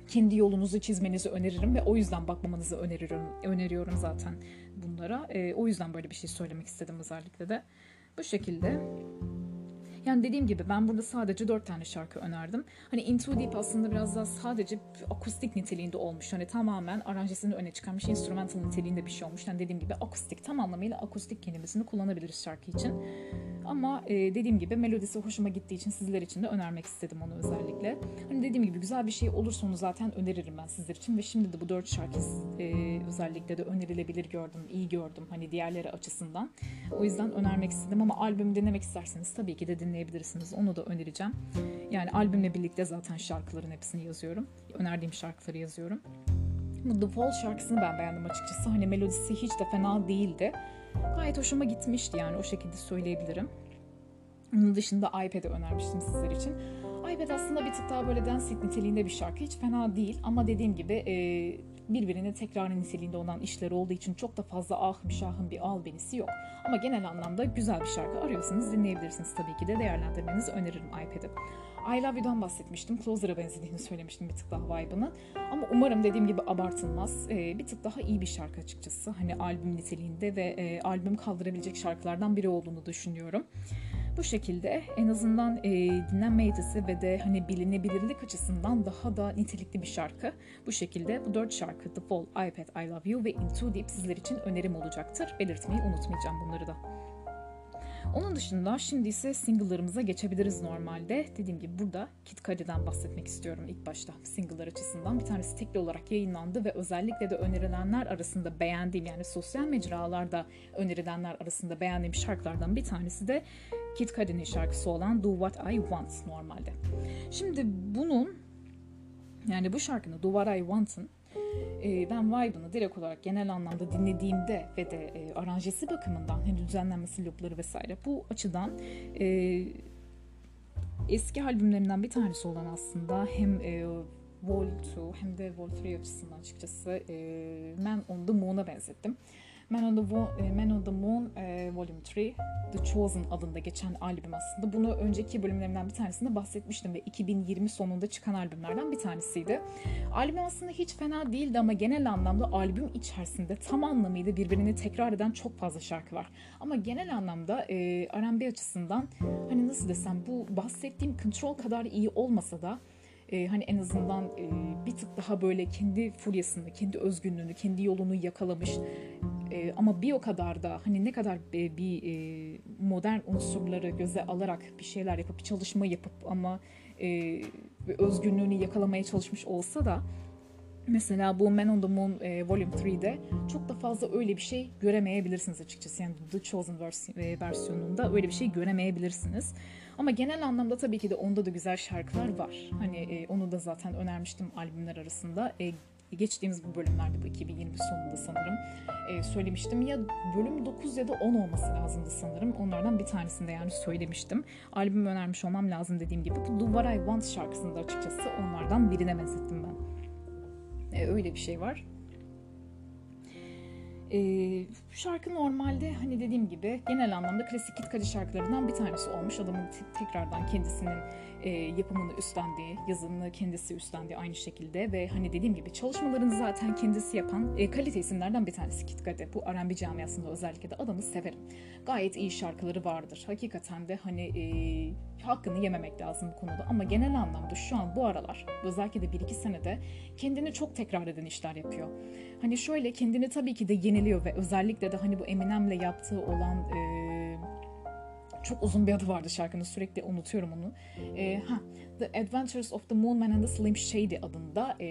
kendi yolunuzu çizmenizi öneririm ve o yüzden bakmamanızı öneriyorum öneriyorum zaten bunlara. E, o yüzden böyle bir şey söylemek istedim özellikle de. Bu şekilde yani dediğim gibi ben burada sadece dört tane şarkı önerdim. Hani Into Deep aslında biraz daha sadece akustik niteliğinde olmuş. Hani tamamen aranjesini öne çıkarmış instrumental niteliğinde bir şey olmuş. Yani dediğim gibi akustik tam anlamıyla akustik kelimesini kullanabiliriz şarkı için. Ama e, dediğim gibi melodisi hoşuma gittiği için sizler için de önermek istedim onu özellikle. Hani dediğim gibi güzel bir şey olursa onu zaten öneririm ben sizler için ve şimdi de bu dört şarkı e, özellikle de önerilebilir gördüm, iyi gördüm hani diğerleri açısından. O yüzden önermek istedim ama albümü dinlemek isterseniz tabii ki de dinleyebilirsiniz. Onu da önereceğim. Yani albümle birlikte zaten şarkıların hepsini yazıyorum. Önerdiğim şarkıları yazıyorum. Bu The Fall şarkısını ben beğendim açıkçası. Hani melodisi hiç de fena değildi. Gayet hoşuma gitmişti yani o şekilde söyleyebilirim. Onun dışında iPad'i önermiştim sizler için. iPad aslında bir tık daha böyle dance niteliğinde bir şarkı. Hiç fena değil ama dediğim gibi e, birbirine tekrar niteliğinde olan işler olduğu için çok da fazla ahım şahım bir albenisi yok. Ama genel anlamda güzel bir şarkı arıyorsanız dinleyebilirsiniz tabii ki de değerlendirmenizi öneririm iPad'i. I Love You'dan bahsetmiştim. Closer'a benzediğini söylemiştim bir tık daha vibe'ını. Ama umarım dediğim gibi abartılmaz. Ee, bir tık daha iyi bir şarkı açıkçası. Hani albüm niteliğinde ve e, albüm kaldırabilecek şarkılardan biri olduğunu düşünüyorum. Bu şekilde en azından e, dinlenme yetisi ve de hani bilinebilirlik açısından daha da nitelikli bir şarkı. Bu şekilde bu dört şarkı The Fall, iPad, I Love You ve Into Deep sizler için önerim olacaktır. Belirtmeyi unutmayacağım bunları da. Onun dışında şimdi ise single'larımıza geçebiliriz normalde. Dediğim gibi burada Kit Cudi'den bahsetmek istiyorum ilk başta single'lar açısından. Bir tanesi tekli olarak yayınlandı ve özellikle de önerilenler arasında beğendiğim yani sosyal mecralarda önerilenler arasında beğendiğim şarkılardan bir tanesi de Kit Cudi'nin şarkısı olan Do What I Want normalde. Şimdi bunun Yani bu şarkının Do What I Want'ın ben vibe'ını direkt olarak genel anlamda dinlediğimde ve de e, aranjesi bakımından hani düzenlenmesi loopları vesaire bu açıdan e, eski albümlerinden bir tanesi olan aslında hem e, Vol 2 hem de Vol 3 açısından açıkçası e, Man on the Moon'a benzettim. Man on the, Wo- e, Man on the Moon e, Volume 3 The Chosen adında geçen albüm aslında. Bunu önceki bölümlerimden bir tanesinde bahsetmiştim ve 2020 sonunda çıkan albümlerden bir tanesiydi. Albüm aslında hiç fena değildi ama genel anlamda albüm içerisinde tam anlamıyla birbirini tekrar eden çok fazla şarkı var. Ama genel anlamda e, R&B açısından hani nasıl desem bu bahsettiğim Control kadar iyi olmasa da e, hani en azından e, bir tık daha böyle kendi furyasını, kendi özgünlüğünü, kendi yolunu yakalamış e, ama bir o kadar da hani ne kadar e, bir e, modern unsurları göze alarak bir şeyler yapıp bir çalışma yapıp ama e, özgünlüğünü yakalamaya çalışmış olsa da Mesela bu Man on the Moon e, Volume 3'de çok da fazla öyle bir şey göremeyebilirsiniz açıkçası. Yani The Chosen e, versiyonunda öyle bir şey göremeyebilirsiniz. Ama genel anlamda tabii ki de onda da güzel şarkılar var. Hani e, onu da zaten önermiştim albümler arasında. E, geçtiğimiz bu bölümlerde bu 2020 sonunda sanırım e, söylemiştim. Ya bölüm 9 ya da 10 olması lazımdı sanırım. Onlardan bir tanesinde yani söylemiştim. Albümü önermiş olmam lazım dediğim gibi. Bu Do What I Want şarkısında açıkçası onlardan birine benzettim ben. E, öyle bir şey var. E, bu şarkı normalde hani dediğim gibi genel anlamda klasik Cudi şarkılarından bir tanesi olmuş. Adamın te- tekrardan kendisinin e, yapımını üstlendiği, yazımını kendisi üstlendiği aynı şekilde ve hani dediğim gibi çalışmalarını zaten kendisi yapan e, kalite isimlerden bir tanesi Cudi. Bu R&B camiasında özellikle de adamı severim. Gayet iyi şarkıları vardır. Hakikaten de hani e, hakkını yememek lazım bu konuda. Ama genel anlamda şu an bu aralar özellikle de 1-2 senede kendini çok tekrar eden işler yapıyor. Hani şöyle kendini tabii ki de yeniliyor ve özellikle de hani bu Eminem'le yaptığı olan e, çok uzun bir adı vardı şarkının sürekli unutuyorum onu. E, ha, The Adventures of the Moon Man and the Slim Shady adında e,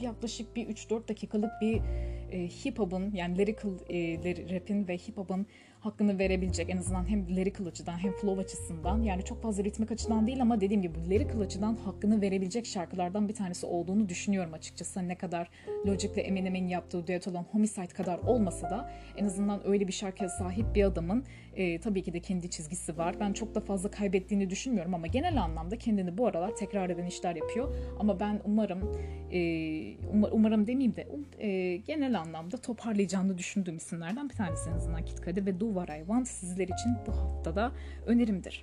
yaklaşık bir 3-4 dakikalık bir e, hip hop'un yani lyrical e, rap'in ve hip hop'un hakkını verebilecek en azından hem lyrical açıdan hem flow açısından yani çok fazla ritmik açıdan değil ama dediğim gibi lyrical açıdan hakkını verebilecek şarkılardan bir tanesi olduğunu düşünüyorum açıkçası. Hani ne kadar Logic ile Eminem'in yaptığı düet olan Homicide kadar olmasa da en azından öyle bir şarkıya sahip bir adamın e, tabii ki de kendi çizgisi var. Ben çok da fazla kaybettiğini düşünmüyorum ama genel anlamda kendini bu aralar tekrar eden işler yapıyor. Ama ben umarım e, umar, umarım demeyeyim de um, e, genel anlamda toparlayacağını düşündüğüm isimlerden bir tanesi en azından Kid Cudi ve Do What I Want sizler için bu haftada önerimdir.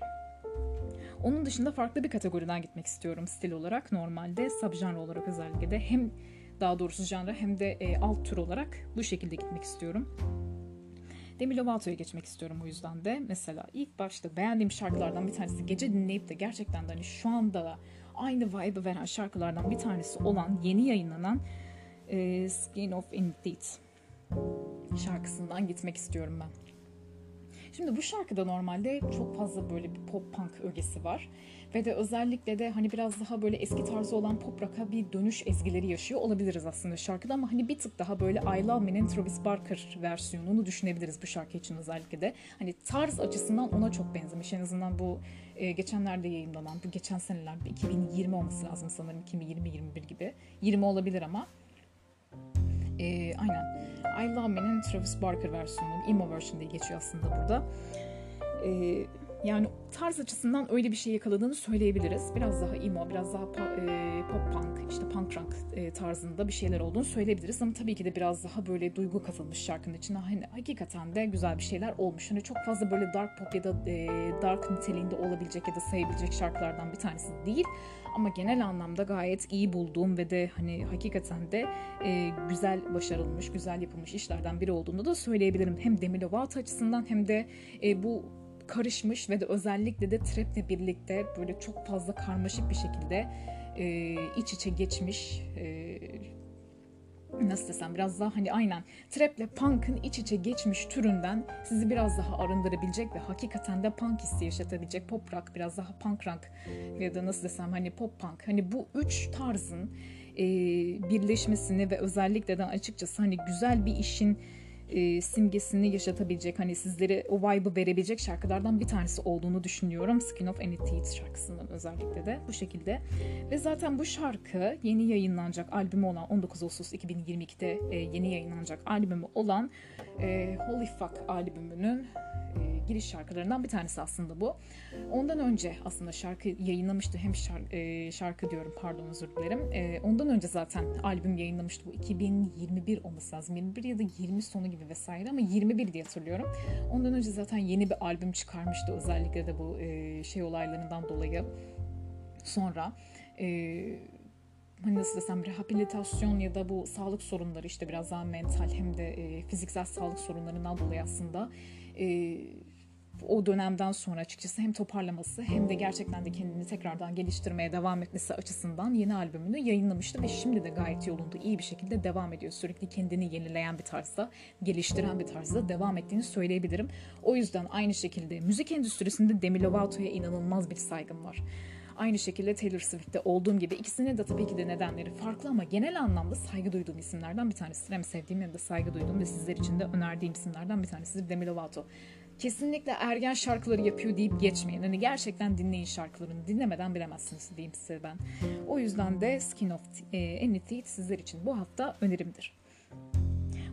Onun dışında farklı bir kategoriden gitmek istiyorum stil olarak. Normalde subgenre olarak özellikle de hem daha doğrusu janra hem de e, alt tür olarak bu şekilde gitmek istiyorum. Demi Lovato'ya geçmek istiyorum o yüzden de. Mesela ilk başta beğendiğim şarkılardan bir tanesi gece dinleyip de gerçekten de hani şu anda da aynı vibe veren şarkılardan bir tanesi olan yeni yayınlanan e, Skin of Indeed şarkısından gitmek istiyorum ben. Şimdi bu şarkıda normalde çok fazla böyle bir pop punk ögesi var. Ve de özellikle de hani biraz daha böyle eski tarzı olan pop rock'a bir dönüş ezgileri yaşıyor olabiliriz aslında şarkıda ama hani bir tık daha böyle I Love Me'nin Travis Barker versiyonunu düşünebiliriz bu şarkı için özellikle de. Hani tarz açısından ona çok benzemiş. En azından bu e, geçenlerde yayınlanan, bu geçen seneler 2020 olması lazım sanırım 2020-21 gibi. 20 olabilir ama. E, aynen. I Love Me'nin Travis Barker versiyonu, emo version diye geçiyor aslında burada. E, yani tarz açısından öyle bir şey yakaladığını söyleyebiliriz. Biraz daha emo, biraz daha e, pop punk, işte punk rock e, tarzında bir şeyler olduğunu söyleyebiliriz. Ama tabii ki de biraz daha böyle duygu katılmış şarkının içine. Hani hakikaten de güzel bir şeyler olmuş. Hani çok fazla böyle dark pop ya da e, dark niteliğinde olabilecek ya da sayabilecek şarkılardan bir tanesi değil. Ama genel anlamda gayet iyi bulduğum ve de hani hakikaten de güzel başarılmış, güzel yapılmış işlerden biri olduğunu da söyleyebilirim. Hem Demi Lovato açısından hem de bu karışmış ve de özellikle de trap'le birlikte böyle çok fazla karmaşık bir şekilde e, iç içe geçmiş e, nasıl desem biraz daha hani aynen trap'le punk'ın iç içe geçmiş türünden sizi biraz daha arındırabilecek ve hakikaten de punk hissi yaşatabilecek pop rock biraz daha punk rock ya da nasıl desem hani pop punk. Hani bu üç tarzın e, birleşmesini ve özellikle de açıkçası hani güzel bir işin e, simgesini yaşatabilecek hani sizlere o vibe'ı verebilecek şarkılardan bir tanesi olduğunu düşünüyorum. Skin of Any Teeth şarkısının özellikle de bu şekilde. Ve zaten bu şarkı yeni yayınlanacak albümü olan 19 Ağustos 2022'de e, yeni yayınlanacak albümü olan e, Holy Fuck albümünün e, giriş şarkılarından bir tanesi aslında bu. Ondan önce aslında şarkı yayınlamıştı. Hem şarkı, e, şarkı diyorum pardon özür dilerim. E, ondan önce zaten albüm yayınlamıştı. Bu 2021 olması lazım. 21 ya da 20 sonu gibi vesaire ama 21 diye hatırlıyorum. Ondan önce zaten yeni bir albüm çıkarmıştı. Özellikle de bu şey olaylarından dolayı. Sonra hani nasıl desem rehabilitasyon ya da bu sağlık sorunları işte biraz daha mental hem de fiziksel sağlık sorunlarından dolayı aslında e, o dönemden sonra açıkçası hem toparlaması hem de gerçekten de kendini tekrardan geliştirmeye devam etmesi açısından yeni albümünü yayınlamıştı ve şimdi de gayet yolunda iyi bir şekilde devam ediyor. Sürekli kendini yenileyen bir tarzda, geliştiren bir tarzda devam ettiğini söyleyebilirim. O yüzden aynı şekilde müzik endüstrisinde Demi Lovato'ya inanılmaz bir saygım var. Aynı şekilde Taylor Swift'te olduğum gibi ikisinin de tabii ki de nedenleri farklı ama genel anlamda saygı duyduğum isimlerden bir tanesi. Hem sevdiğim hem de saygı duyduğum ve sizler için de önerdiğim isimlerden bir tanesidir Demi Lovato. Kesinlikle ergen şarkıları yapıyor deyip geçmeyin. Hani gerçekten dinleyin şarkılarını. Dinlemeden bilemezsiniz diyeyim size ben. O yüzden de Skin of e, Anything sizler için bu hafta önerimdir.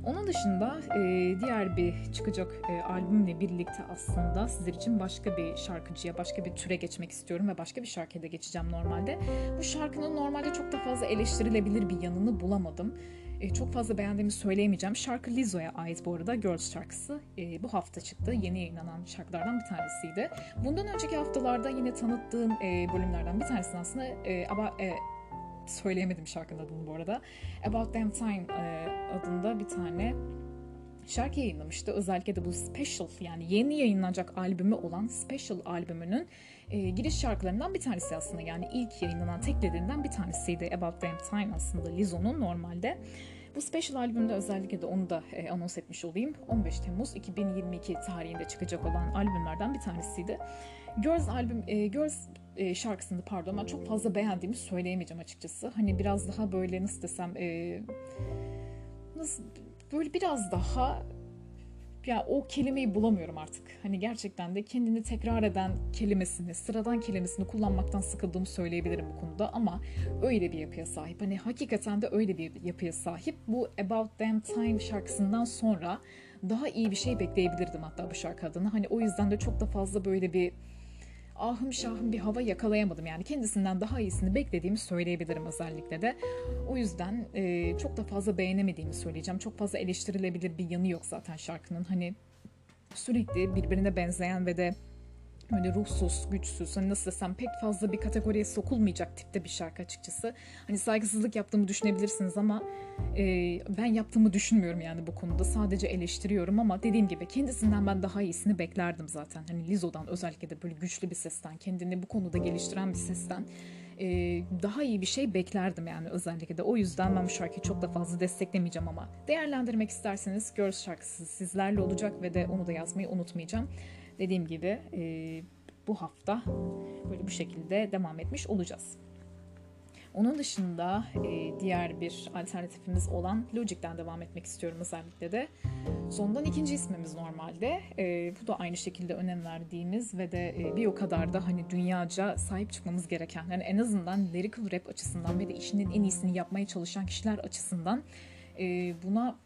Onun dışında e, diğer bir çıkacak e, albümle birlikte aslında sizler için başka bir şarkıcıya, başka bir türe geçmek istiyorum ve başka bir şarkıya da geçeceğim normalde. Bu şarkının normalde çok da fazla eleştirilebilir bir yanını bulamadım. E, çok fazla beğendiğimi söyleyemeyeceğim. Şarkı Lizzo'ya ait bu arada Girls şarkısı. E, bu hafta çıktı. Yeni yayınlanan şarkılardan bir tanesiydi. Bundan önceki haftalarda yine tanıttığım e, bölümlerden bir tanesi aslında e, ama e, söyleyemedim şarkının adını bu arada. About Damn Time e, adında bir tane şarkı yayınlamıştı. Özellikle de bu Special yani yeni yayınlanacak albümü olan Special albümünün e, giriş şarkılarından bir tanesi aslında. Yani ilk yayınlanan teklerinden bir tanesiydi About Damn Time aslında Lizzo'nun normalde. Bu special albümde özellikle de onu da e, anons etmiş olayım. 15 Temmuz 2022 tarihinde çıkacak olan albümlerden bir tanesiydi. Girls albüm, e, Girls e, şarkısını pardon ama çok fazla beğendiğimi söyleyemeyeceğim açıkçası. Hani biraz daha böyle nasıl desem e, nasıl böyle biraz daha ya o kelimeyi bulamıyorum artık. Hani gerçekten de kendini tekrar eden kelimesini, sıradan kelimesini kullanmaktan sıkıldığımı söyleyebilirim bu konuda ama öyle bir yapıya sahip. Hani hakikaten de öyle bir yapıya sahip. Bu About Damn Time şarkısından sonra daha iyi bir şey bekleyebilirdim hatta bu şarkı adına. Hani o yüzden de çok da fazla böyle bir ahım şahım bir hava yakalayamadım. Yani kendisinden daha iyisini beklediğimi söyleyebilirim özellikle de. O yüzden e, çok da fazla beğenemediğimi söyleyeceğim. Çok fazla eleştirilebilir bir yanı yok zaten şarkının. Hani sürekli birbirine benzeyen ve de böyle ruhsuz, güçsüz, hani nasıl desem pek fazla bir kategoriye sokulmayacak tipte bir şarkı açıkçası. Hani saygısızlık yaptığımı düşünebilirsiniz ama e, ben yaptığımı düşünmüyorum yani bu konuda. Sadece eleştiriyorum ama dediğim gibi kendisinden ben daha iyisini beklerdim zaten. Hani Lizzo'dan özellikle de böyle güçlü bir sesten, kendini bu konuda geliştiren bir sesten e, daha iyi bir şey beklerdim yani özellikle de. O yüzden ben bu şarkıyı çok da fazla desteklemeyeceğim ama değerlendirmek isterseniz Girls şarkısı sizlerle olacak ve de onu da yazmayı unutmayacağım dediğim gibi e, bu hafta böyle bu şekilde devam etmiş olacağız. Onun dışında e, diğer bir alternatifimiz olan Logic'ten devam etmek istiyorum özellikle de. Sondan ikinci ismimiz normalde. E, bu da aynı şekilde önem verdiğimiz ve de e, bir o kadar da hani dünyaca sahip çıkmamız gereken. Yani en azından lyrical rap açısından ve de işinin en iyisini yapmaya çalışan kişiler açısından e, buna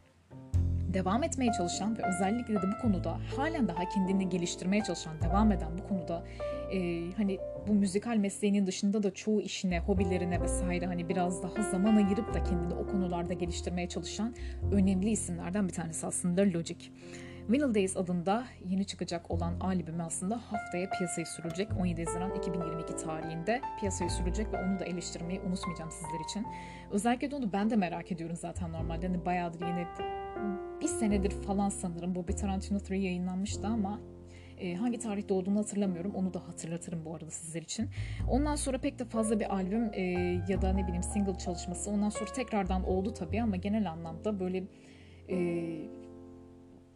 devam etmeye çalışan ve özellikle de bu konuda halen daha kendini geliştirmeye çalışan, devam eden bu konuda e, hani bu müzikal mesleğinin dışında da çoğu işine, hobilerine vesaire hani biraz daha zaman ayırıp da kendini o konularda geliştirmeye çalışan önemli isimlerden bir tanesi aslında Logic. Vinyl Days adında yeni çıkacak olan albümü aslında haftaya piyasaya sürülecek. 17 Haziran 2022 tarihinde piyasaya sürülecek ve onu da eleştirmeyi unutmayacağım sizler için. Özellikle de onu ben de merak ediyorum zaten normalde. Hani bayağıdır yine bir senedir falan sanırım Bobby Tarantino 3 yayınlanmıştı ama e, hangi tarihte olduğunu hatırlamıyorum. Onu da hatırlatırım bu arada sizler için. Ondan sonra pek de fazla bir albüm e, ya da ne bileyim single çalışması ondan sonra tekrardan oldu tabii ama genel anlamda böyle e,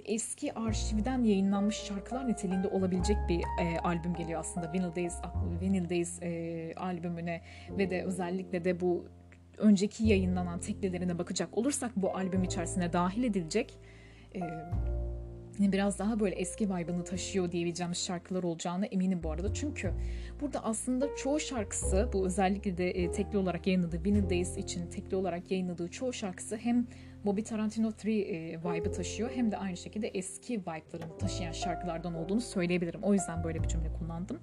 eski arşivden yayınlanmış şarkılar niteliğinde olabilecek bir e, albüm geliyor aslında Vinyl Days, Vinyl Days e, albümüne ve de özellikle de bu önceki yayınlanan teklilerine bakacak olursak bu albüm içerisine dahil edilecek e, biraz daha böyle eski vibe'ını taşıyor diyebileceğimiz şarkılar olacağını eminim bu arada. Çünkü burada aslında çoğu şarkısı bu özellikle de e, tekli olarak yayınladığı Vinyl Days için tekli olarak yayınladığı çoğu şarkısı hem Bobby Tarantino 3 e, vibe'ı taşıyor hem de aynı şekilde eski vibe'larını taşıyan şarkılardan olduğunu söyleyebilirim. O yüzden böyle bir cümle kullandım.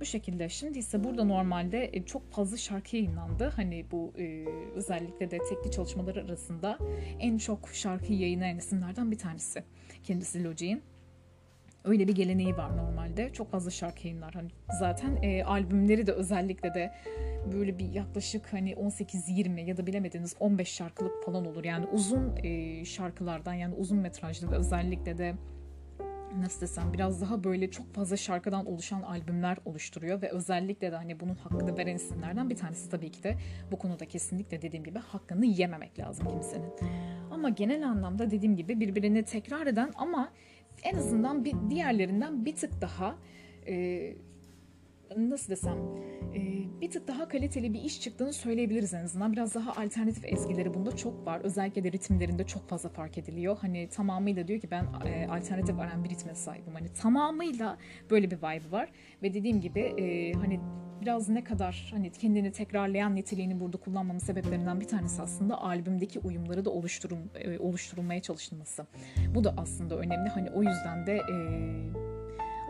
Bu şekilde. Şimdi ise burada normalde e, çok fazla şarkı yayınlandı. Hani bu e, özellikle de tekli çalışmaları arasında en çok şarkı yayınlayan isimlerden bir tanesi. Kendisi Logic'in. Öyle bir geleneği var normalde. Çok fazla şarkı yayınlar. Hani zaten e, albümleri de özellikle de böyle bir yaklaşık hani 18-20 ya da bilemediğiniz 15 şarkılık falan olur. Yani uzun e, şarkılardan yani uzun metrajlı ve özellikle de nasıl desem biraz daha böyle çok fazla şarkıdan oluşan albümler oluşturuyor ve özellikle de hani bunun hakkını veren isimlerden bir tanesi tabii ki de bu konuda kesinlikle dediğim gibi hakkını yememek lazım kimsenin. Ama genel anlamda dediğim gibi birbirini tekrar eden ama en azından bir diğerlerinden bir tık daha e, nasıl desem e, bir tık daha kaliteli bir iş çıktığını söyleyebiliriz en azından. Biraz daha alternatif ezgileri bunda çok var. Özellikle de ritimlerinde çok fazla fark ediliyor. Hani tamamıyla diyor ki ben e, alternatif bir ritme sahibim. Hani tamamıyla böyle bir vibe var. Ve dediğim gibi e, hani biraz ne kadar hani kendini tekrarlayan niteliğini burada kullanmamın sebeplerinden bir tanesi aslında albümdeki uyumları da oluşturum, e, oluşturulmaya çalışılması. Bu da aslında önemli. Hani o yüzden de e,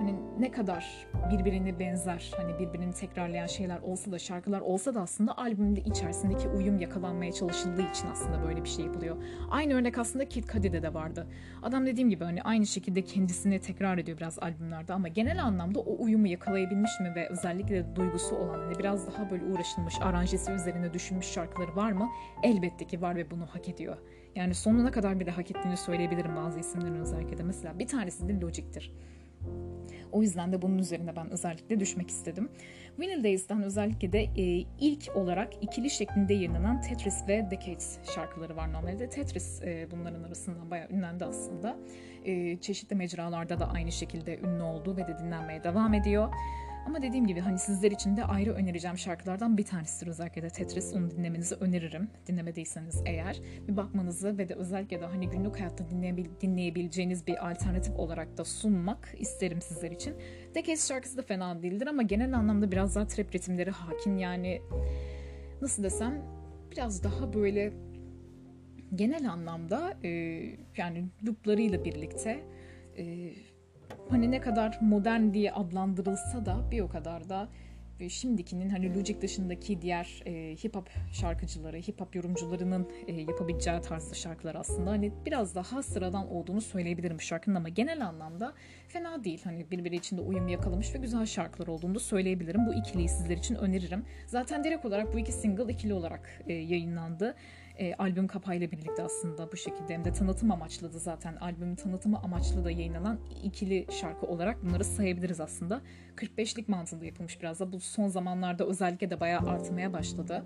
hani ne kadar birbirine benzer hani birbirini tekrarlayan şeyler olsa da şarkılar olsa da aslında albümde içerisindeki uyum yakalanmaya çalışıldığı için aslında böyle bir şey yapılıyor. Aynı örnek aslında Kid Cudi'de de vardı. Adam dediğim gibi hani aynı şekilde kendisini tekrar ediyor biraz albümlerde ama genel anlamda o uyumu yakalayabilmiş mi ve özellikle duygusu olan hani biraz daha böyle uğraşılmış aranjesi üzerine düşünmüş şarkıları var mı? Elbette ki var ve bunu hak ediyor. Yani sonuna kadar bir de hak ettiğini söyleyebilirim bazı isimlerin özellikle de. Mesela bir tanesi de Logic'tir. O yüzden de bunun üzerine ben özellikle düşmek istedim. Vinyl Days'ten özellikle de e, ilk olarak ikili şeklinde yayınlanan Tetris ve Decades şarkıları var normalde. Tetris e, bunların arasından bayağı ünlendi aslında. E, çeşitli mecralarda da aynı şekilde ünlü oldu ve de dinlenmeye devam ediyor. Ama dediğim gibi hani sizler için de ayrı önereceğim şarkılardan bir tanesidir özellikle de Tetris. Onu dinlemenizi öneririm. Dinlemediyseniz eğer. Bir bakmanızı ve de özellikle de hani günlük hayatta dinleyebil- dinleyebileceğiniz bir alternatif olarak da sunmak isterim sizler için. Decades şarkısı da fena değildir ama genel anlamda biraz daha trap ritimleri hakim yani nasıl desem biraz daha böyle genel anlamda e, yani looplarıyla birlikte e, hani ne kadar modern diye adlandırılsa da bir o kadar da e, şimdikinin hani Logic dışındaki diğer e, hip hop şarkıcıları, hip hop yorumcularının e, yapabileceği tarzda şarkılar aslında hani biraz daha sıradan olduğunu söyleyebilirim bu şarkının ama genel anlamda fena değil. Hani birbiri içinde uyum yakalamış ve güzel şarkılar olduğunu da söyleyebilirim. Bu ikiliyi sizler için öneririm. Zaten direkt olarak bu iki single ikili olarak e, yayınlandı e, albüm kapağıyla birlikte aslında bu şekilde hem de tanıtım amaçlı da zaten albümün tanıtımı amaçlı da yayınlanan ikili şarkı olarak bunları sayabiliriz aslında. 45'lik mantığında yapılmış biraz da bu son zamanlarda özellikle de bayağı artmaya başladı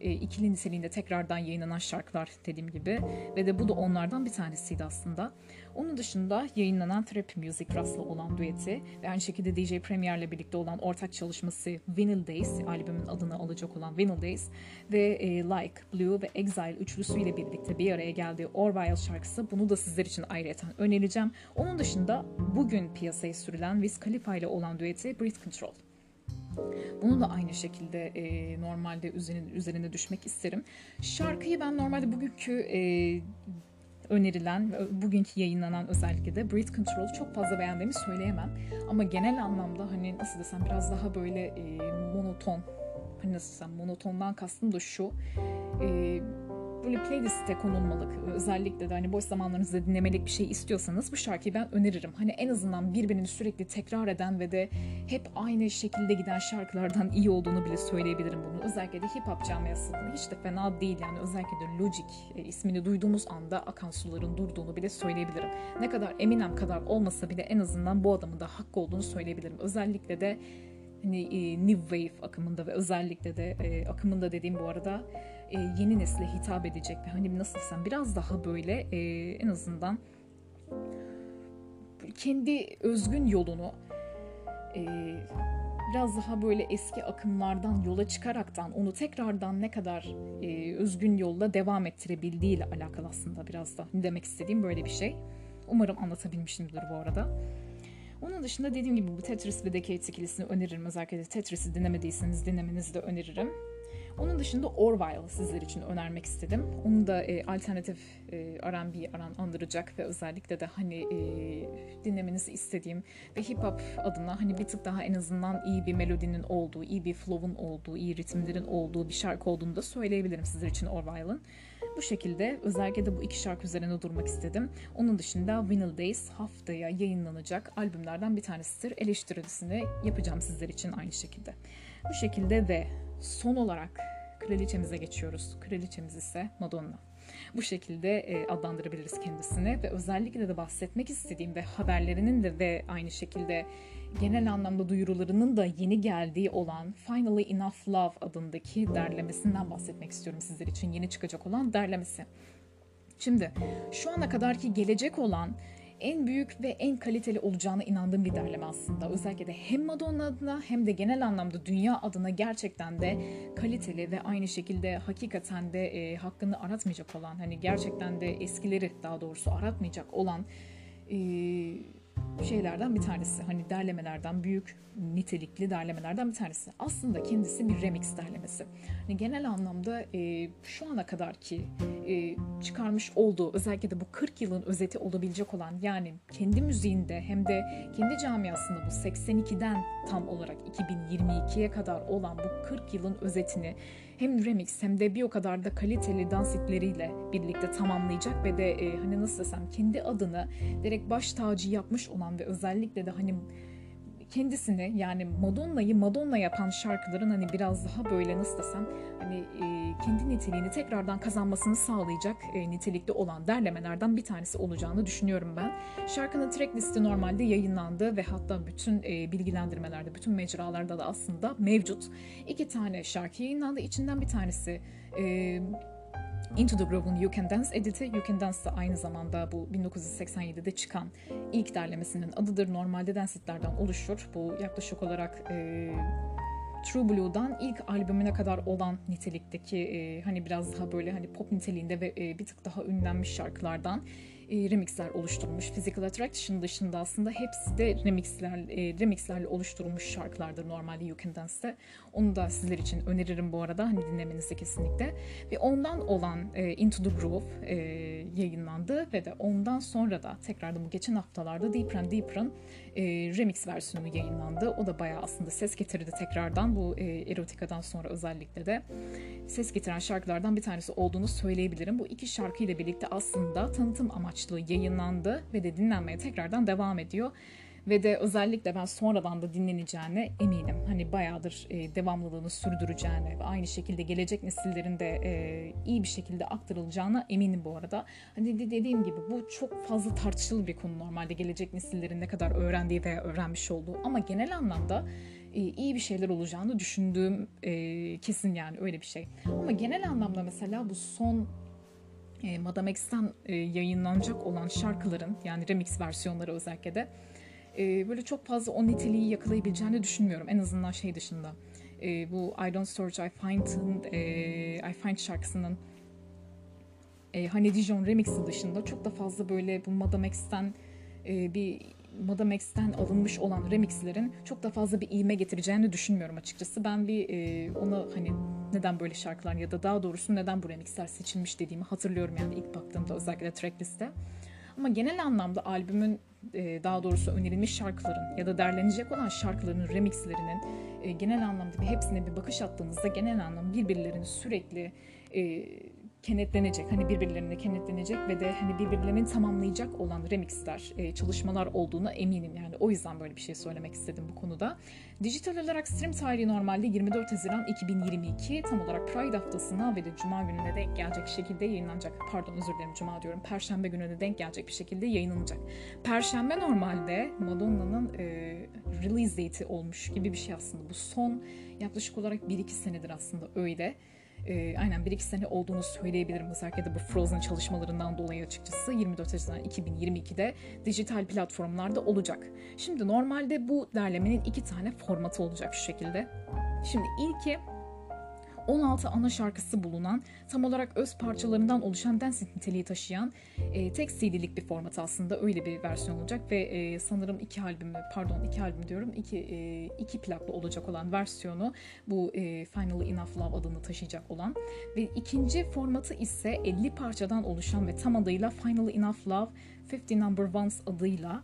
e, ikili niteliğinde tekrardan yayınlanan şarkılar dediğim gibi ve de bu da onlardan bir tanesiydi aslında. Onun dışında yayınlanan Trap Music Russ'la olan düeti ve aynı şekilde DJ Premier'le birlikte olan ortak çalışması Vinyl Days, albümün adını alacak olan Vinyl Days ve e, Like, Blue ve Exile üçlüsüyle birlikte bir araya geldiği Orville şarkısı bunu da sizler için ayrıyeten önereceğim. Onun dışında bugün piyasaya sürülen Wiz Khalifa ile olan düeti Breath Control. Bunu da aynı şekilde e, normalde üzerine, üzerine düşmek isterim. Şarkıyı ben normalde bugünkü e, önerilen ve bugünkü yayınlanan özellikle de Breath Control çok fazla beğendiğimi söyleyemem. Ama genel anlamda hani nasıl desem biraz daha böyle e, monoton hani nasıl desem monotondan kastım da şu e, böyle playlist'e konulmalık özellikle de hani boş zamanlarınızda dinlemelik bir şey istiyorsanız bu şarkıyı ben öneririm. Hani en azından birbirini sürekli tekrar eden ve de hep aynı şekilde giden şarkılardan iyi olduğunu bile söyleyebilirim bunu. Özellikle de hip hop camiasında hiç de fena değil yani özellikle de Logic e, ismini duyduğumuz anda akan suların durduğunu bile söyleyebilirim. Ne kadar Eminem kadar olmasa bile en azından bu adamın da hakkı olduğunu söyleyebilirim. Özellikle de hani e, New Wave akımında ve özellikle de e, akımında dediğim bu arada e, yeni nesile hitap edecek ve hani nasıl desem biraz daha böyle e, en azından kendi özgün yolunu e, biraz daha böyle eski akımlardan yola çıkaraktan onu tekrardan ne kadar e, özgün yolla devam ettirebildiği ile alakalı aslında biraz da demek istediğim böyle bir şey. Umarım anlatabilmişimdir bu arada. Onun dışında dediğim gibi bu Tetris ve Decade ikilisini öneririm. Özellikle Tetris'i dinlemediyseniz dinlemenizi de öneririm. Onun dışında Orville sizler için önermek istedim. Onu da e, alternatif e, R&B aran andıracak ve özellikle de hani e, dinlemenizi istediğim ve hip hop adına hani bir tık daha en azından iyi bir melodinin olduğu, iyi bir flow'un olduğu, iyi ritimlerin olduğu bir şarkı olduğunu da söyleyebilirim sizler için Orville'ın. Bu şekilde özellikle de bu iki şarkı üzerine durmak istedim. Onun dışında Vinyl Days haftaya yayınlanacak albümlerden bir tanesidir. Eleştirisini yapacağım sizler için aynı şekilde. Bu şekilde ve son olarak kraliçemize geçiyoruz. Kraliçemiz ise Madonna. Bu şekilde e, adlandırabiliriz kendisini ve özellikle de bahsetmek istediğim ve haberlerinin de ve aynı şekilde genel anlamda duyurularının da yeni geldiği olan Finally Enough Love adındaki derlemesinden bahsetmek istiyorum sizler için. Yeni çıkacak olan derlemesi. Şimdi şu ana kadarki gelecek olan en büyük ve en kaliteli olacağına inandığım bir derleme aslında. Özellikle de hem Madonna adına hem de genel anlamda dünya adına gerçekten de kaliteli ve aynı şekilde hakikaten de e, hakkını aratmayacak olan hani gerçekten de eskileri daha doğrusu aratmayacak olan e, şeylerden bir tanesi. Hani derlemelerden büyük nitelikli derlemelerden bir tanesi. Aslında kendisi bir remix derlemesi. Hani genel anlamda e, şu ana kadar ki e, çıkarmış olduğu özellikle de bu 40 yılın özeti olabilecek olan yani kendi müziğinde hem de kendi camiasında bu 82'den tam olarak 2022'ye kadar olan bu 40 yılın özetini hem remix hem de bir o kadar da kaliteli dans itleriyle birlikte tamamlayacak ve de e, hani nasıl desem kendi adını direkt baş tacı yapmış olan ve özellikle de hani kendisini yani Madonna'yı Madonna yapan şarkıların hani biraz daha böyle nasıl desem hani e, kendi niteliğini tekrardan kazanmasını sağlayacak e, nitelikli olan derlemelerden bir tanesi olacağını düşünüyorum ben. Şarkının track listi normalde yayınlandı ve hatta bütün e, bilgilendirmelerde, bütün mecralarda da aslında mevcut. İki tane şarkı yayınlandı. İçinden bir tanesi e, Into the Groove'un You Can Dance editi. You Can Dance da aynı zamanda bu 1987'de çıkan ilk derlemesinin adıdır. Normalde dansitlerden oluşur. Bu yaklaşık olarak e, True Blue'dan ilk albümüne kadar olan nitelikteki e, hani biraz daha böyle hani pop niteliğinde ve e, bir tık daha ünlenmiş şarkılardan e, remixler oluşturulmuş. Physical Attraction dışında aslında hepsi de remixler, e, remixlerle oluşturulmuş şarkılardır normalde You Can Dance'te. Onu da sizler için öneririm bu arada hani dinlemenizi kesinlikle. Ve ondan olan e, Into the Groove e, yayınlandı ve de ondan sonra da tekrardan bu geçen haftalarda Deeper and Deeper'ın e, remix versiyonu yayınlandı. O da bayağı aslında ses getirdi tekrardan bu e, Erotika'dan sonra özellikle de ses getiren şarkılardan bir tanesi olduğunu söyleyebilirim. Bu iki şarkı ile birlikte aslında tanıtım amaçlı yayınlandı ve de dinlenmeye tekrardan devam ediyor. Ve de özellikle ben sonradan da dinleneceğine eminim. Hani bayağıdır e, devamlılığını sürdüreceğine ve aynı şekilde gelecek nesillerin de e, iyi bir şekilde aktarılacağına eminim bu arada. Hani de dediğim gibi bu çok fazla tartışılı bir konu normalde gelecek nesillerin ne kadar öğrendiği veya öğrenmiş olduğu. Ama genel anlamda e, iyi bir şeyler olacağını düşündüğüm e, kesin yani öyle bir şey. Ama genel anlamda mesela bu son e, Madame X'ten e, yayınlanacak olan şarkıların yani remix versiyonları özellikle de e, böyle çok fazla o niteliği yakalayabileceğini düşünmüyorum. En azından şey dışında. E, bu I Don't Search I Find'ın e, I Find şarkısının e, Honey Dijon remixi dışında çok da fazla böyle bu Madame X'ten e, bir Madame X'ten alınmış olan remixlerin çok da fazla bir iğme getireceğini düşünmüyorum açıkçası. Ben bir e, ona hani neden böyle şarkılar ya da daha doğrusu neden bu remixler seçilmiş dediğimi hatırlıyorum yani ilk baktığımda özellikle trackliste. Ama genel anlamda albümün daha doğrusu önerilmiş şarkıların ya da derlenecek olan şarkıların remixlerinin e, genel anlamda bir hepsine bir bakış attığınızda genel anlamda birbirlerini sürekli e, kenetlenecek, hani birbirlerine kenetlenecek ve de hani birbirlerini tamamlayacak olan remixler, e, çalışmalar olduğuna eminim yani. O yüzden böyle bir şey söylemek istedim bu konuda. Dijital olarak stream tarihi normalde 24 Haziran 2022 tam olarak Pride haftasına ve de Cuma gününe denk gelecek şekilde yayınlanacak. Pardon özür dilerim Cuma diyorum. Perşembe gününe denk gelecek bir şekilde yayınlanacak. Perşembe normalde Madonna'nın e, release date'i olmuş gibi bir şey aslında. Bu son yaklaşık olarak 1-2 senedir aslında öyle e, aynen 1-2 sene olduğunu söyleyebilirim. Özellikle de bu Frozen çalışmalarından dolayı açıkçası 24 Haziran 2022'de dijital platformlarda olacak. Şimdi normalde bu derlemenin iki tane formatı olacak şu şekilde. Şimdi ilki 16 ana şarkısı bulunan, tam olarak öz parçalarından oluşan dance niteliği taşıyan e, tek CD'lik bir format aslında. Öyle bir versiyon olacak ve e, sanırım iki albüm, pardon iki albüm diyorum, iki, e, iki plaklı olacak olan versiyonu bu e, Finally Enough Love adını taşıyacak olan. Ve ikinci formatı ise 50 parçadan oluşan ve tam adıyla Finally Enough Love 50 Number Ones adıyla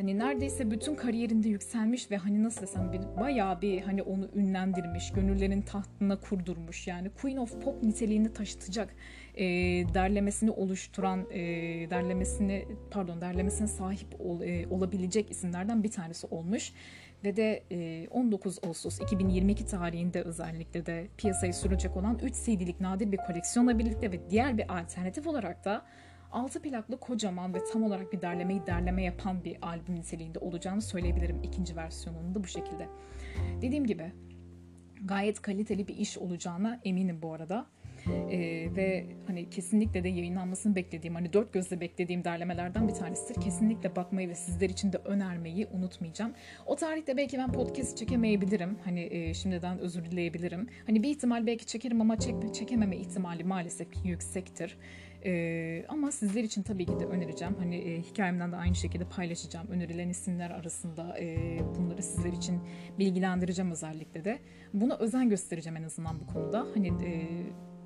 hani neredeyse bütün kariyerinde yükselmiş ve hani nasıl desem bir, bayağı bir hani onu ünlendirmiş, gönüllerin tahtına kurdurmuş. Yani Queen of Pop niteliğini taşıtacak e, derlemesini oluşturan, e, derlemesini pardon derlemesine sahip ol, e, olabilecek isimlerden bir tanesi olmuş. Ve de e, 19 Ağustos 2022 tarihinde özellikle de piyasaya sürülecek olan 3 CD'lik nadir bir koleksiyonla birlikte ve diğer bir alternatif olarak da 6 plaklı kocaman ve tam olarak bir derlemeyi derleme yapan bir albüm niteliğinde olacağını söyleyebilirim ikinci versiyonunu da bu şekilde. Dediğim gibi gayet kaliteli bir iş olacağına eminim bu arada. Ee, ve hani kesinlikle de yayınlanmasını beklediğim hani dört gözle beklediğim derlemelerden bir tanesidir. Kesinlikle bakmayı ve sizler için de önermeyi unutmayacağım. O tarihte belki ben podcast çekemeyebilirim. Hani e, şimdiden özür dileyebilirim. Hani bir ihtimal belki çekerim ama çek, çekememe ihtimali maalesef yüksektir. Ee, ama sizler için tabii ki de önereceğim. Hani e, hikayemden de aynı şekilde paylaşacağım. Önerilen isimler arasında e, bunları sizler için bilgilendireceğim özellikle de. Buna özen göstereceğim en azından bu konuda. Hani e,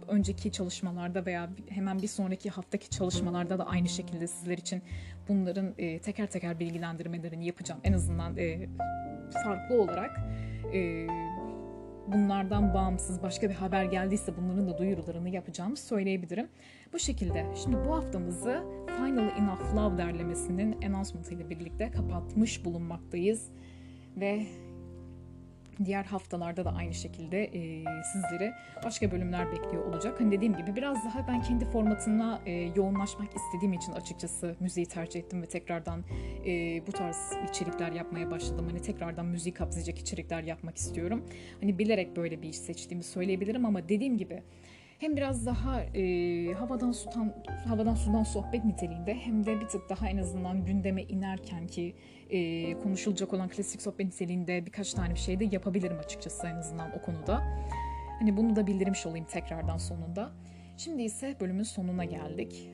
önceki çalışmalarda veya hemen bir sonraki haftaki çalışmalarda da aynı şekilde sizler için bunların e, teker teker bilgilendirmelerini yapacağım. En azından e, farklı olarak e, bunlardan bağımsız başka bir haber geldiyse bunların da duyurularını yapacağımı söyleyebilirim. Bu şekilde şimdi bu haftamızı Final Enough Love derlemesinin announcement ile birlikte kapatmış bulunmaktayız. Ve diğer haftalarda da aynı şekilde e, sizleri başka bölümler bekliyor olacak. Hani dediğim gibi biraz daha ben kendi formatına e, yoğunlaşmak istediğim için açıkçası müziği tercih ettim ve tekrardan e, bu tarz içerikler yapmaya başladım. Hani tekrardan müziği kapsayacak içerikler yapmak istiyorum. Hani bilerek böyle bir iş seçtiğimi söyleyebilirim ama dediğim gibi hem biraz daha e, havadan sudan havadan sudan sohbet niteliğinde hem de bir tık daha en azından gündeme inerken ki e, konuşulacak olan klasik sohbet niteliğinde birkaç tane bir şey de yapabilirim açıkçası en azından o konuda. Hani bunu da bildirmiş olayım tekrardan sonunda. Şimdi ise bölümün sonuna geldik.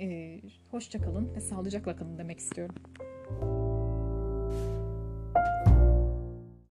E, hoşça kalın ve sağlıcakla kalın demek istiyorum.